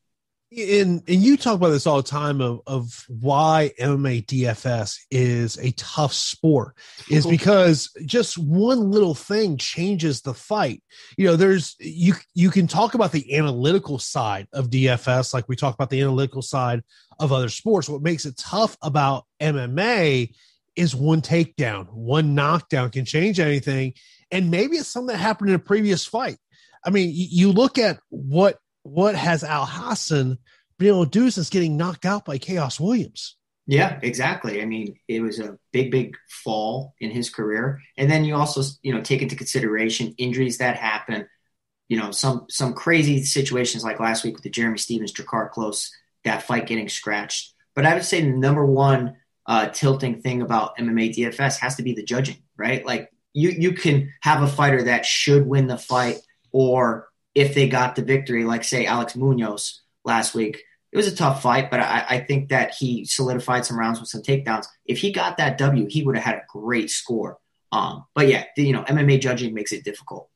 And and you talk about this all the time of of why MMA DFS is a tough sport is because just one little thing changes the fight. You know, there's you you can talk about the analytical side of DFS like we talk about the analytical side of other sports. What makes it tough about MMA is one takedown, one knockdown can change anything. And maybe it's something that happened in a previous fight. I mean, you look at what what has Alhassan been able to do since getting knocked out by Khaos Williams? Yeah, exactly. I mean, it was a big, big fall in his career, and then you also, you know, take into consideration injuries that happen. You know, some some crazy situations like last week with the Jeremy Stephens, Drakkar Klose, that fight getting scratched. But I would say the number one uh, tilting thing about MMA DFS has to be the judging, right? Like you you can have a fighter that should win the fight, or if they got the victory, like say Alex Munoz last week. It was a tough fight, but I, I, think that he solidified some rounds with some takedowns. If he got that W, he would have had a great score. Um, but yeah, you know, MMA judging makes it difficult.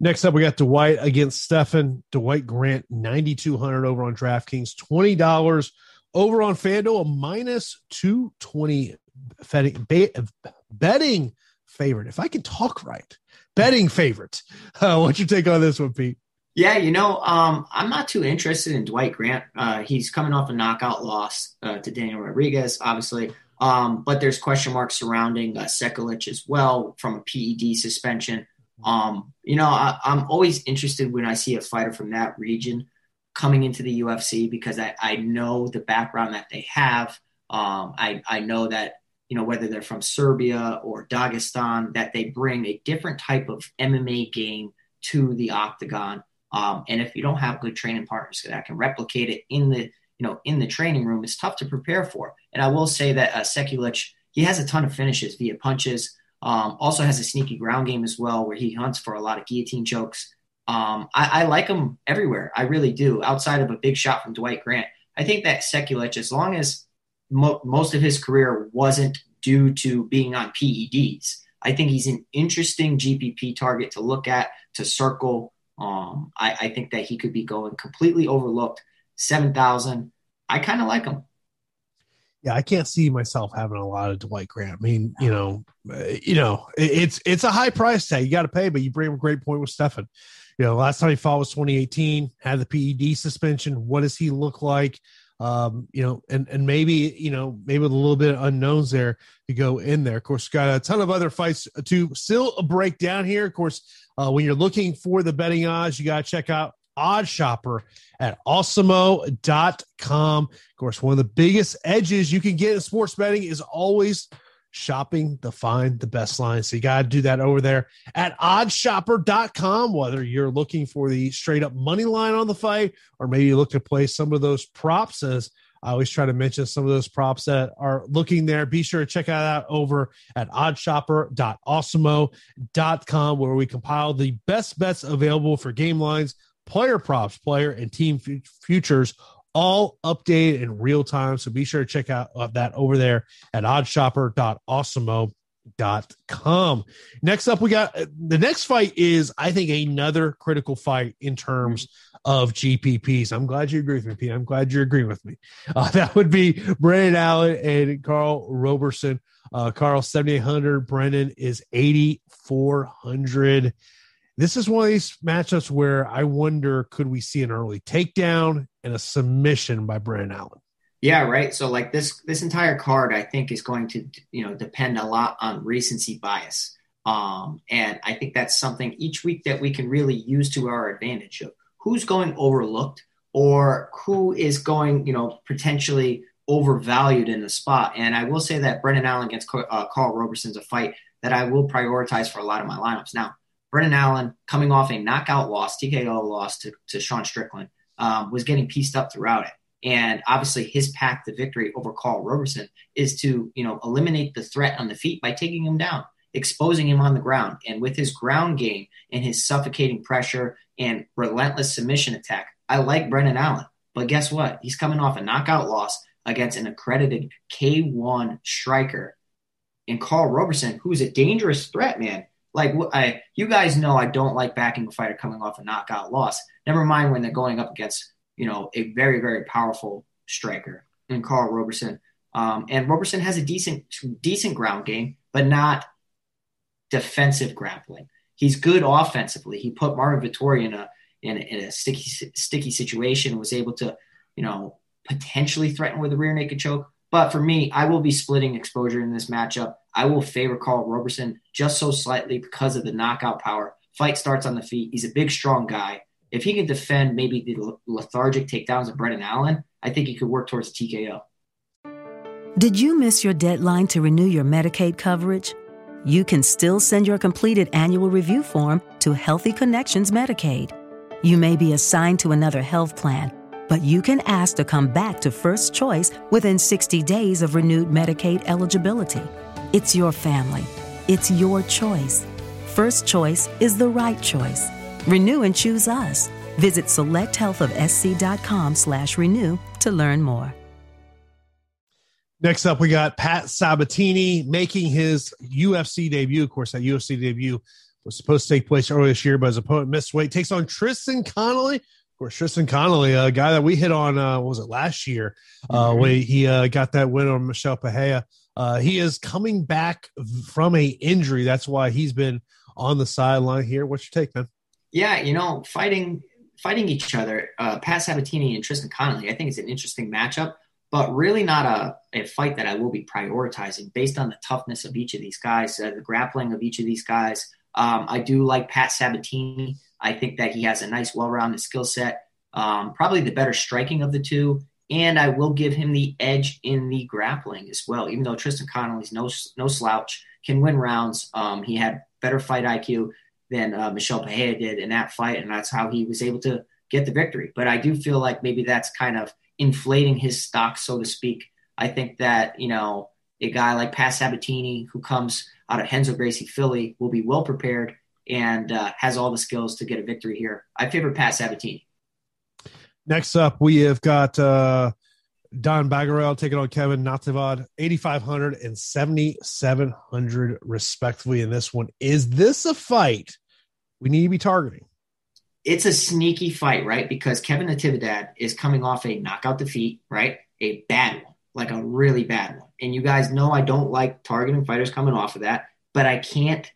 Next up, we got Dwight against Stefan. Dwight Grant, 9,200 over on DraftKings, $20 over on FanDuel, a minus 220 betting favorite. If I can talk right, betting favorite. Uh, what's your take on this one, Pete? Yeah, you know, um, I'm not too interested in Dwight Grant. Uh, he's coming off a knockout loss uh, to Daniel Rodriguez, obviously. Um, but there's question marks surrounding uh, as well from a PED suspension. Um, you know, I, am always interested when I see a fighter from that region coming into the UFC because I, I know the background that they have. Um, I, I know that, you know, whether they're from Serbia or Dagestan, that they bring a different type of MMA game to the octagon. Um, and if you don't have good training partners that can replicate it in the you know in the training room, it's tough to prepare for. And I will say that uh, Sekulic, he has a ton of finishes via punches. Um, also has a sneaky ground game as well, where he hunts for a lot of guillotine chokes. Um, I, I, like him everywhere. I really do. Outside of a big shot from Dwight Grant, I think that Sekulic, as long as mo- most of his career wasn't due to being on PEDs, I think he's an interesting GPP target to look at to circle um, I, I think that he could be going completely overlooked. Seven thousand. I kind of like him. Yeah, I can't see myself having a lot of Dwight Grant. I mean, you know, uh, you know, it's it's a high price tag. You got to pay, but you bring a great point with Stefan. You know, last time he fought was 2018, had the PED suspension. What does he look like? Um, you know, and and maybe you know maybe with a little bit of unknowns there to go in there. Of course, got a ton of other fights to still break down here. Of course, uh, when you're looking for the betting odds, you got to check out Odd Shopper at awesemo.com. Of course, one of the biggest edges you can get in sports betting is always shopping to find the best line. So you got to do that over there at oddshopper.com, whether you're looking for the straight up money line on the fight or maybe you look to play some of those props as I always try to mention some of those props that are looking there. Be sure to check out that over at oddshopper.awesemo.com where we compile the best bets available for game lines, player props, player and team futures all updated in real time. So be sure to check out uh, that over there at oddshopper.awesemo.com. Next up, we got uh, the next fight is, I think, another critical fight in terms of GPPs. I'm glad you agree with me, Pete. I'm glad you're agreeing with me. Uh, that would be Brendan Allen and Karl Roberson. Uh, Karl, 7,800. Brendan is 8,400 this is one of these matchups where I wonder could we see an early takedown and a submission by Brendan Allen? Yeah, right. So like this this entire card, I think is going to you know depend a lot on recency bias, um, and I think that's something each week that we can really use to our advantage of who's going overlooked or who is going you know potentially overvalued in the spot. And I will say that Brendan Allen against uh, Karl Roberson's a fight that I will prioritize for a lot of my lineups now Brendan Allen, coming off a knockout loss, TKO loss to, to Sean Strickland, um, was getting pieced up throughout it. And obviously, his path to victory over Karl Roberson is to, you know, eliminate the threat on the feet by taking him down, exposing him on the ground. And with his ground game and his suffocating pressure and relentless submission attack, I like Brendan Allen. But guess what? He's coming off a knockout loss against an accredited K1 striker and Karl Roberson, who's a dangerous threat, man. Like I, you guys know, I don't like backing a fighter coming off a knockout loss. Never mind when they're going up against you know, a very, very powerful striker in Karl Roberson. Um, and Roberson has a decent, decent ground game, but not defensive grappling. He's good offensively. He put Marvin Vettori in a in, in a sticky sticky situation. Was able to, you know, potentially threaten with a rear naked choke. But for me, I will be splitting exposure in this matchup. I will favor Karl Roberson just so slightly because of the knockout power. Fight starts on the feet. He's a big, strong guy. If he can defend maybe the lethargic takedowns of Brendan Allen, I think he could work towards TKO. Did you miss your deadline to renew your Medicaid coverage? You can still send your completed annual review form to Healthy Connections Medicaid. You may be assigned to another health plan, but you can ask to come back to First Choice within 60 days of renewed Medicaid eligibility. It's your family. It's your choice. First Choice is the right choice. Renew and choose us. Visit selecthealthofsc.com slash renew to learn more. Next up, we got Pat Sabatini making his UFC debut. Of course, that UFC debut was supposed to take place earlier this year, but his opponent missed weight. Takes on Tristan Connelly. Of course, Tristan Connelly, a guy that we hit on, uh, was it last year? Uh, mm-hmm. when he uh, got that win on Michel Pereira. Uh, he is coming back from a injury. That's why he's been on the sideline here. What's your take, man? Yeah, you know, fighting fighting each other, uh, Pat Sabatini and Tristan Connelly. I think it's an interesting matchup, but really not a, a fight that I will be prioritizing based on the toughness of each of these guys, uh, the grappling of each of these guys. Um, I do like Pat Sabatini. I think that he has a nice, well-rounded skill set. Um, probably the better striking of the two, and I will give him the edge in the grappling as well. Even though Tristan Connelly's no no slouch, can win rounds. Um, he had better fight IQ than uh, Michel Pereira did in that fight, and that's how he was able to get the victory. But I do feel like maybe that's kind of inflating his stock, so to speak. I think that you know a guy like Pat Sabatini, who comes out of Renzo Gracie Philly, will be well prepared and uh, has all the skills to get a victory here. I favor Pat Sabatini. Next up, we have got uh, Danaa Batgerel taking on Kevin Natividad, 8,500 and 7,700 respectively in this one. Is this a fight we need to be targeting? It's a sneaky fight, right? Because Kevin Natividad is coming off a knockout defeat, right? A bad one, like a really bad one. And you guys know I don't like targeting fighters coming off of that, but I can't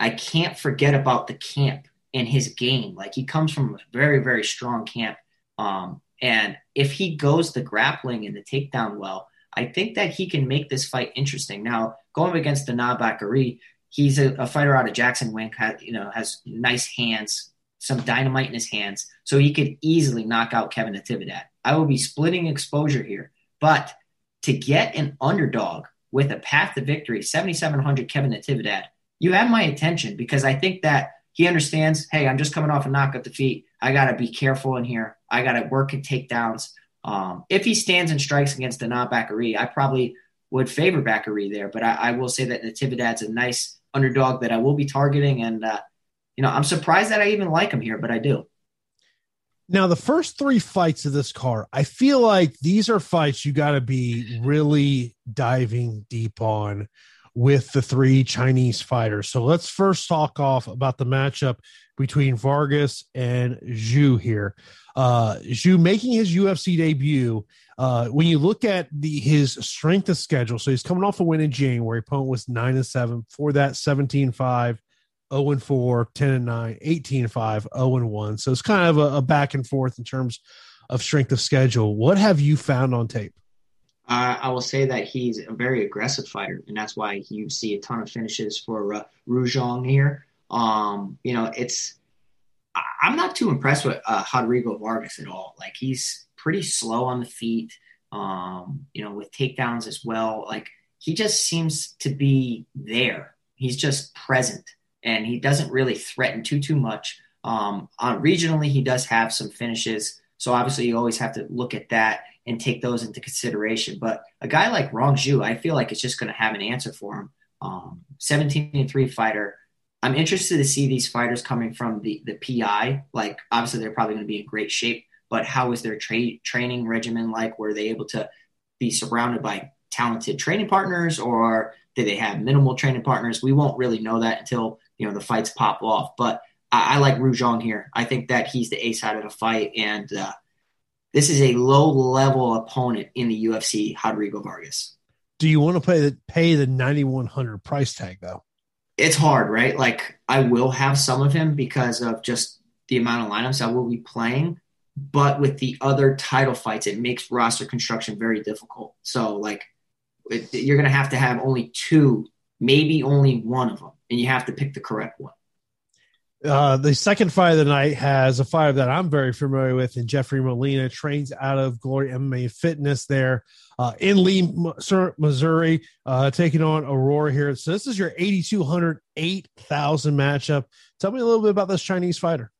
I can't forget about the camp and his game. Like he comes from a very, very strong camp. Um, and if he goes the grappling and the takedown well, I think that he can make this fight interesting. Now, going against the Bakari, he's a, a, fighter out of Jackson Wink, you know, has nice hands, some dynamite in his hands, so he could easily knock out Kevin Natividad. I will be splitting exposure here, but to get an underdog with a path to victory, 7,700 Kevin Natividad, you have my attention because I think that he understands, hey, I'm just coming off a knockout defeat. I got to be careful in here. I got to work at takedowns. Um, if he stands and strikes against the not Bakary, I probably would favor Bakary there. But I, I, will say that Natividad's a nice underdog that I will be targeting. And, uh, you know, I'm surprised that I even like him here, but I do. Now, the first three fights of this card, I feel like these are fights you got to be really diving deep on with the three Chinese fighters. So let's first talk off about the matchup between Vargas and Zhu here. Uh, Zhu making his UFC debut. Uh, when you look at the his strength of schedule, so he's coming off a win in January. Opponent was nine and seven. For that, 17 5, 0 and 4, 10 and 9, 18 5, 0 and 1. So it's kind of a, a back and forth in terms of strength of schedule. What have you found on tape? Uh, I will say that he's a very aggressive fighter, and that's why you see a ton of finishes for uh, Rong Zhu here. Um, you know, it's I'm not too impressed with uh, Rodrigo Vargas at all. Like he's pretty slow on the feet. Um, you know, with takedowns as well. Like he just seems to be there. He's just present, and he doesn't really threaten too too much. Um, on regionally, he does have some finishes, so obviously you always have to look at that and take those into consideration. But a guy like Rong Zhu, I feel like it's just going to have an answer for him. Um, 17 and 3 fighter. I'm interested to see these fighters coming from the, the PI. Like, obviously, they're probably going to be in great shape, but how is their tra- training regimen like? Were they able to be surrounded by talented training partners or did they have minimal training partners? We won't really know that until, you know, the fights pop off. But I, I like Rong Zhu here. I think that he's the A side of the fight. And, uh, this is a low level opponent in the UFC, Rodrigo Vargas. Do you want to pay the pay the ninety one hundred price tag though? It's hard, right? Like I will have some of him because of just the amount of lineups I will be playing. But with the other title fights, it makes roster construction very difficult. So like it, you're going to have to have only two, maybe only one of them, and you have to pick the correct one. Uh, the second fight of the night has a fighter that I'm very familiar with, and Jeffrey Molina trains out of Glory MMA Fitness there uh, in Lee, Missouri, uh, taking on Aurora here. So this is your 8,200, 8,000 matchup. Tell me a little bit about this Chinese fighter.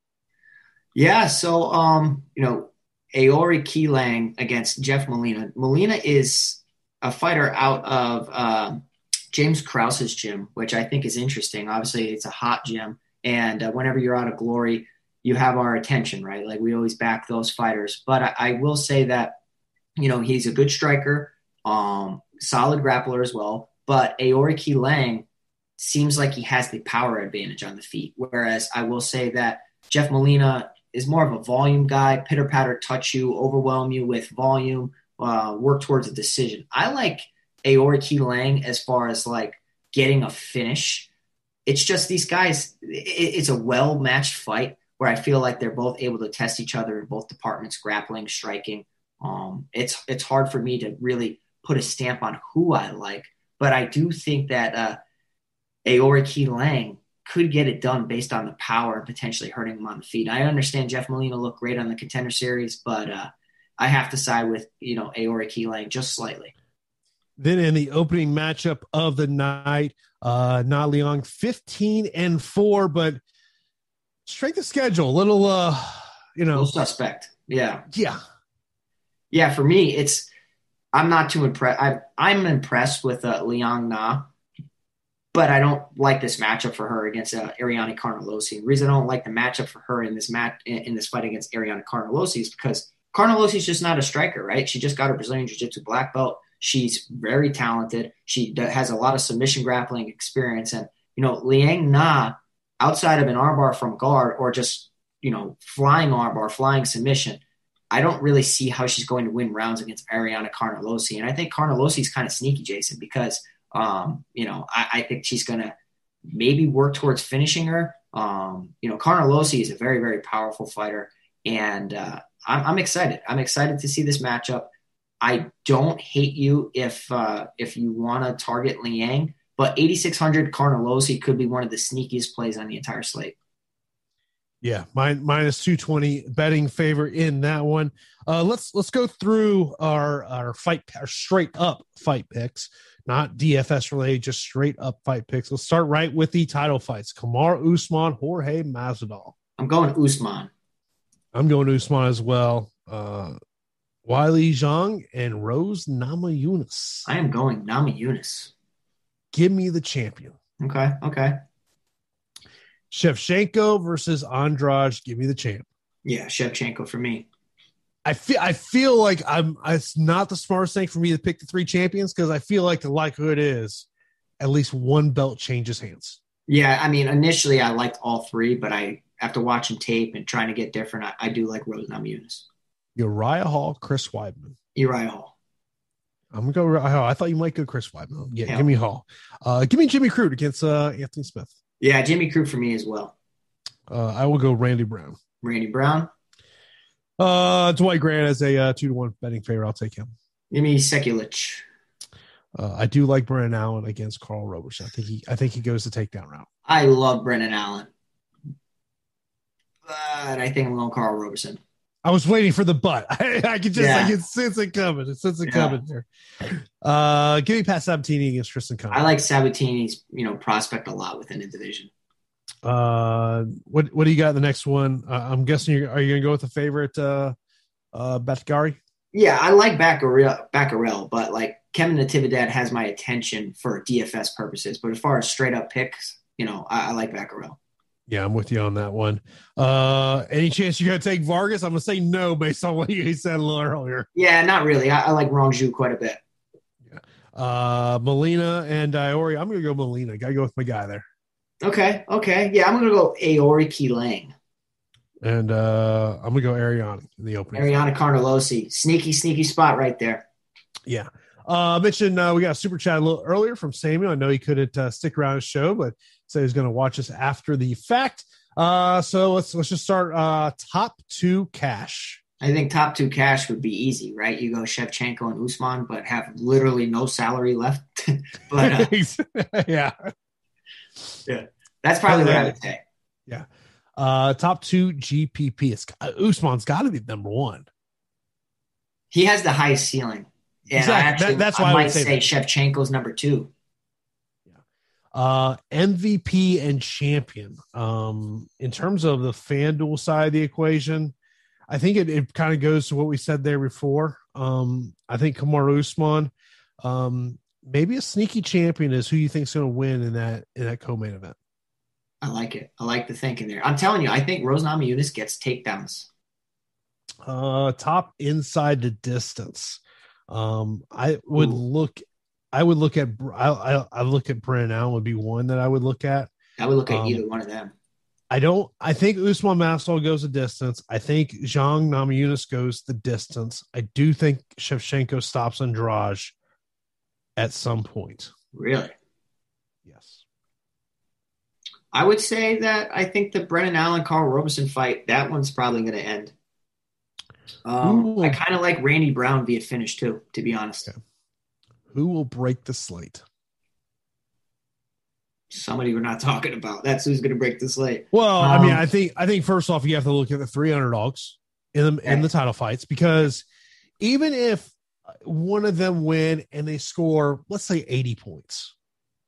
Yeah, so um, you know, Aori Qileng against Jeff Molina. Molina is a fighter out of uh, James Krause's gym, which I think is interesting. Obviously, it's a hot gym and uh, whenever you're out of glory, you have our attention, right? Like we always back those fighters. But I, I will say that, you know, he's a good striker, um, solid grappler as well. But Aori Lang seems like he has the power advantage on the feet. Whereas I will say that Jeff Molina is more of a volume guy, pitter patter, touch you, overwhelm you with volume, uh, work towards a decision. I like Aori Lang as far as like getting a finish it's just these guys. it's a well matched fight where I feel like they're both able to test each other in both departments, grappling, striking. Um, it's it's hard for me to really put a stamp on who I like, but I do think that uh, Qileng could get it done based on the power and potentially hurting him on the feet. I understand Jeff Molina looked great on the contender series, but uh, I have to side with you know Aori Qileng just slightly. Then in the opening matchup of the night, uh, Na Liang 15 and 4, but strength of schedule, a little, uh, you know, little suspect. Yeah. Yeah. Yeah. For me, it's, I'm not too impressed. I'm impressed with uh, Liang Na, but I don't like this matchup for her against uh, Ariane Carnelossi. The reason I don't like the matchup for her in this match in, in this fight against Ariane Carnelossi is because Carnelossi is just not a striker, right? She just got her Brazilian Jiu Jitsu black belt. She's very talented. She has a lot of submission grappling experience. And, you know, Liang Na, outside of an armbar from guard or just, you know, flying armbar, flying submission, I don't really see how she's going to win rounds against Ariana Carnelossi. And I think Carnelossi is kind of sneaky, Jason, because, um, you know, I, I think she's going to maybe work towards finishing her. Um, you know, Carnelossi is a very, very powerful fighter. And uh, I'm, I'm excited. I'm excited to see this matchup. I don't hate you if uh, if you want to target Liang, but 8600 Carnelossi could be one of the sneakiest plays on the entire slate. Yeah, mine, minus 220 betting favor in that one. Uh, let's let's go through our our fight our straight up fight picks, not DFS related, just straight up fight picks. Let's start right with the title fights: Kamaru Usman, Jorge Masvidal. I'm going Usman. I'm going Usman as well. Uh, Weili Zhang and Rose Namajunas. I am going Namajunas. Give me the champion. Okay. Okay. Shevchenko versus Andrade. Give me the champ. Yeah, Shevchenko for me. I feel I feel like I'm. It's not the smartest thing for me to pick the three champions because I feel like the likelihood is at least one belt changes hands. Yeah, I mean, initially I liked all three, but I after watching tape and trying to get different, I, I do like Rose Namajunas. Uriah Hall, Chris Weidman. Uriah Hall. I'm gonna go Uriah Hall. I thought you might go Chris Weidman. Yeah, Hell. give me Hall. Uh, give me Jimmy Crute against uh, Anthony Smith. Yeah, Jimmy Crute for me as well. Uh, I will go Randy Brown. Randy Brown. Uh, Dwight Grant as a uh, two to one betting favorite. I'll take him. Give me Sekulic. Uh, I do like Brendan Allen against Karl Roberson. I think he, I think he goes the takedown route. I love Brendan Allen, but I think I'm going Karl Roberson. I was waiting for the butt. I, I could just, yeah. I can sense it coming. It sense it yeah. coming there. Uh, give me Pat Sabatini against Tristan Connor. I like Sabatini's, you know, prospect a lot within the division. Uh, what what do you got in the next one? Uh, I'm guessing you're, are you going to go with a favorite, uh, uh, Bakhtiari? Yeah, I like Becquerel, Becquerel, but like Kevin Natividad has my attention for DFS purposes. But as far as straight up picks, you know, I, I like Becquerel. Yeah, I'm with you on that one. Uh, any chance you're going to take Vargas? I'm going to say no based on what you said a little earlier. Yeah, not really. I, I like Rong Zhu quite a bit. Yeah. Uh, Molina and Aori. I'm going to go Molina. Got to go with my guy there. Okay. Okay. Yeah, I'm going to go Aori Qileng. And uh I'm gonna go Ariana in the opening. Ariana Carnelossi, sneaky, sneaky spot right there. Yeah. Uh, I mentioned uh, we got a super chat a little earlier from Samuel. I know he couldn't uh, stick around the show, but said he's going to watch us after the fact. Uh, so let's let's just start uh, top two cash. I think top two cash would be easy, right? You go Shevchenko and Usman, but have literally no salary left. but uh, yeah, yeah, that's probably what I would say. Yeah, uh, top two GPP. It's, uh, Usman's got to be number one. He has the highest ceiling. Yeah, Exactly. I actually, That- that's I why I would might say say, that. Shevchenko's number two. Uh, MVP and champion. Um, in terms of the FanDuel side of the equation, I think it, it kind of goes to what we said there before. Um, I think Kamar Usman, um, maybe a sneaky champion is who you think's going to win in that in that co-main event. I like it. I like the thinking there. I'm telling you, I think Rose Namajunas gets takedowns. Uh, top inside the distance. Um, I would Ooh. look. I would look at. I I, I look at Brendan Allen would be one that I would look at. I would look at Um, either one of them. I don't. I think Usman Masvidal goes the distance. I think Zhang Namajunas goes the distance. I do think Shevchenko stops Andrade at some point. Really. Yes. I would say that I think the Brennan Allen Karl Roberson fight, that one's probably going to end. Um, I kind of like Randy Brown via finish too, to be honest. Okay. Who will break the slate? Somebody we're not talking about. That's who's going to break the slate. Well, I mean, Um, I think I think first off, you have to look at the three underdogs in the in the title fights because even if one of them win and they score, let's say eighty points,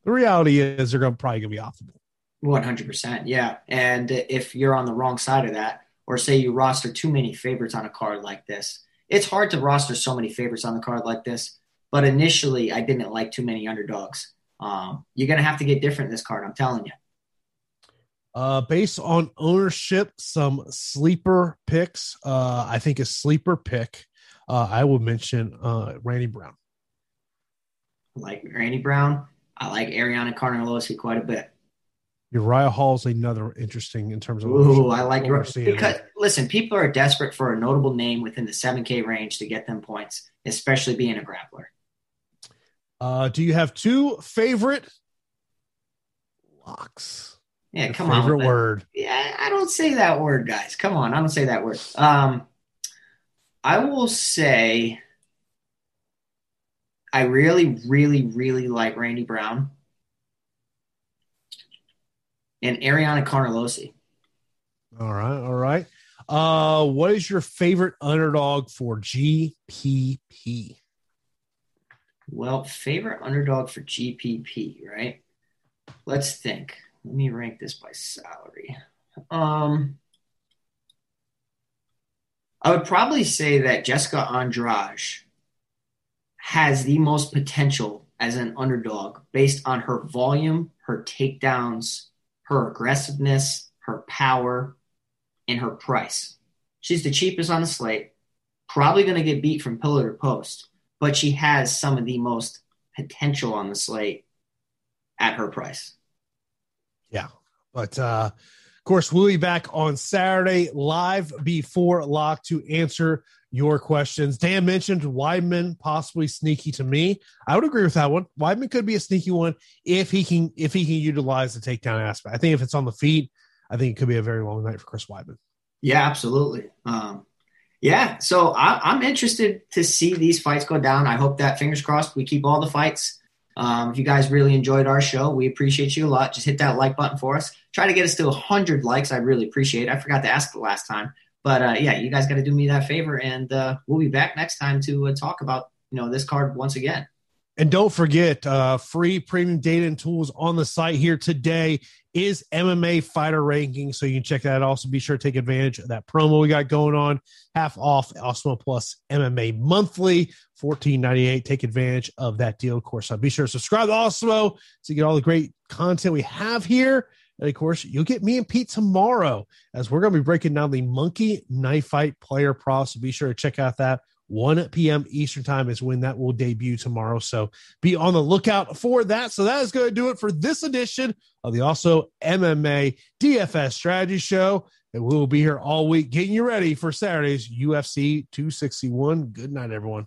the reality is they're going to probably going to be off the board. One hundred percent, yeah. And if you're on the wrong side of that, or say you roster too many favorites on a card like this, it's hard to roster so many favorites on the card like this. But initially, I didn't like too many underdogs. Um, you're gonna have to get different this card. I'm telling you. Uh, based on ownership, some sleeper picks. Uh, I think a sleeper pick. Uh, I will mention uh, Randy Brown. I like Randy Brown. I like Ariana Carnelossi quite a bit. Uriah Hall is another interesting in terms of Ooh. I like because listen, people are desperate for a notable name within the 7K range to get them points, especially being a grappler. Uh, do you have two favorite locks? Yeah, Your come on. favorite word. Yeah, I don't say that word, guys. Come on, I don't say that word. Um, I will say I really, really, really like Randy Brown and Ariana Carnelossi. All right, all right. Uh, what is your favorite underdog for GPP? Well, favorite underdog for GPP, right? Let's think. Let me rank this by salary. Um, I would probably say that Jessica Andrade has the most potential as an underdog based on her volume, her takedowns, her aggressiveness, her power, and her price. She's the cheapest on the slate, probably going to get beat from pillar to post, but she has some of the most potential on the slate at her price. Yeah, but uh, of course, we'll be back on Saturday live before lock to answer your questions. Dan mentioned Weidman possibly sneaky to me. I would agree with that one. Weidman could be a sneaky one if he can if he can utilize the takedown aspect. I think if it's on the feet, I think it could be a very long night for Chris Weidman. Yeah, absolutely. Um, yeah, so I, I'm interested to see these fights go down. I hope that, fingers crossed, we keep all the fights. Um, if you guys really enjoyed our show, we appreciate you a lot. Just hit that like button for us. Try to get us to 100 likes. I really appreciate it. I forgot to ask the last time. But uh, yeah, you guys got to do me that favor, and uh, we'll be back next time to uh, talk about you know this card once again. And don't forget, uh, free premium data and tools on the site here today is MMA fighter ranking. So you can check that out. Also, be sure to take advantage of that promo we got going on. Half off Awesemo Plus MMA monthly, fourteen ninety eight. Take advantage of that deal. Of course, uh, be sure to subscribe to Awesemo so you get all the great content we have here. And of course, you'll get me and Pete tomorrow as we're going to be breaking down the Monkey Knife Fight player props. So be sure to check out that 1 p.m. Eastern time is when that will debut tomorrow. So be on the lookout for that. So that is going to do it for this edition of the Awesemo MMA DFS Strategy Show. And we will be here all week getting you ready for Saturday's UFC 261. Good night, everyone.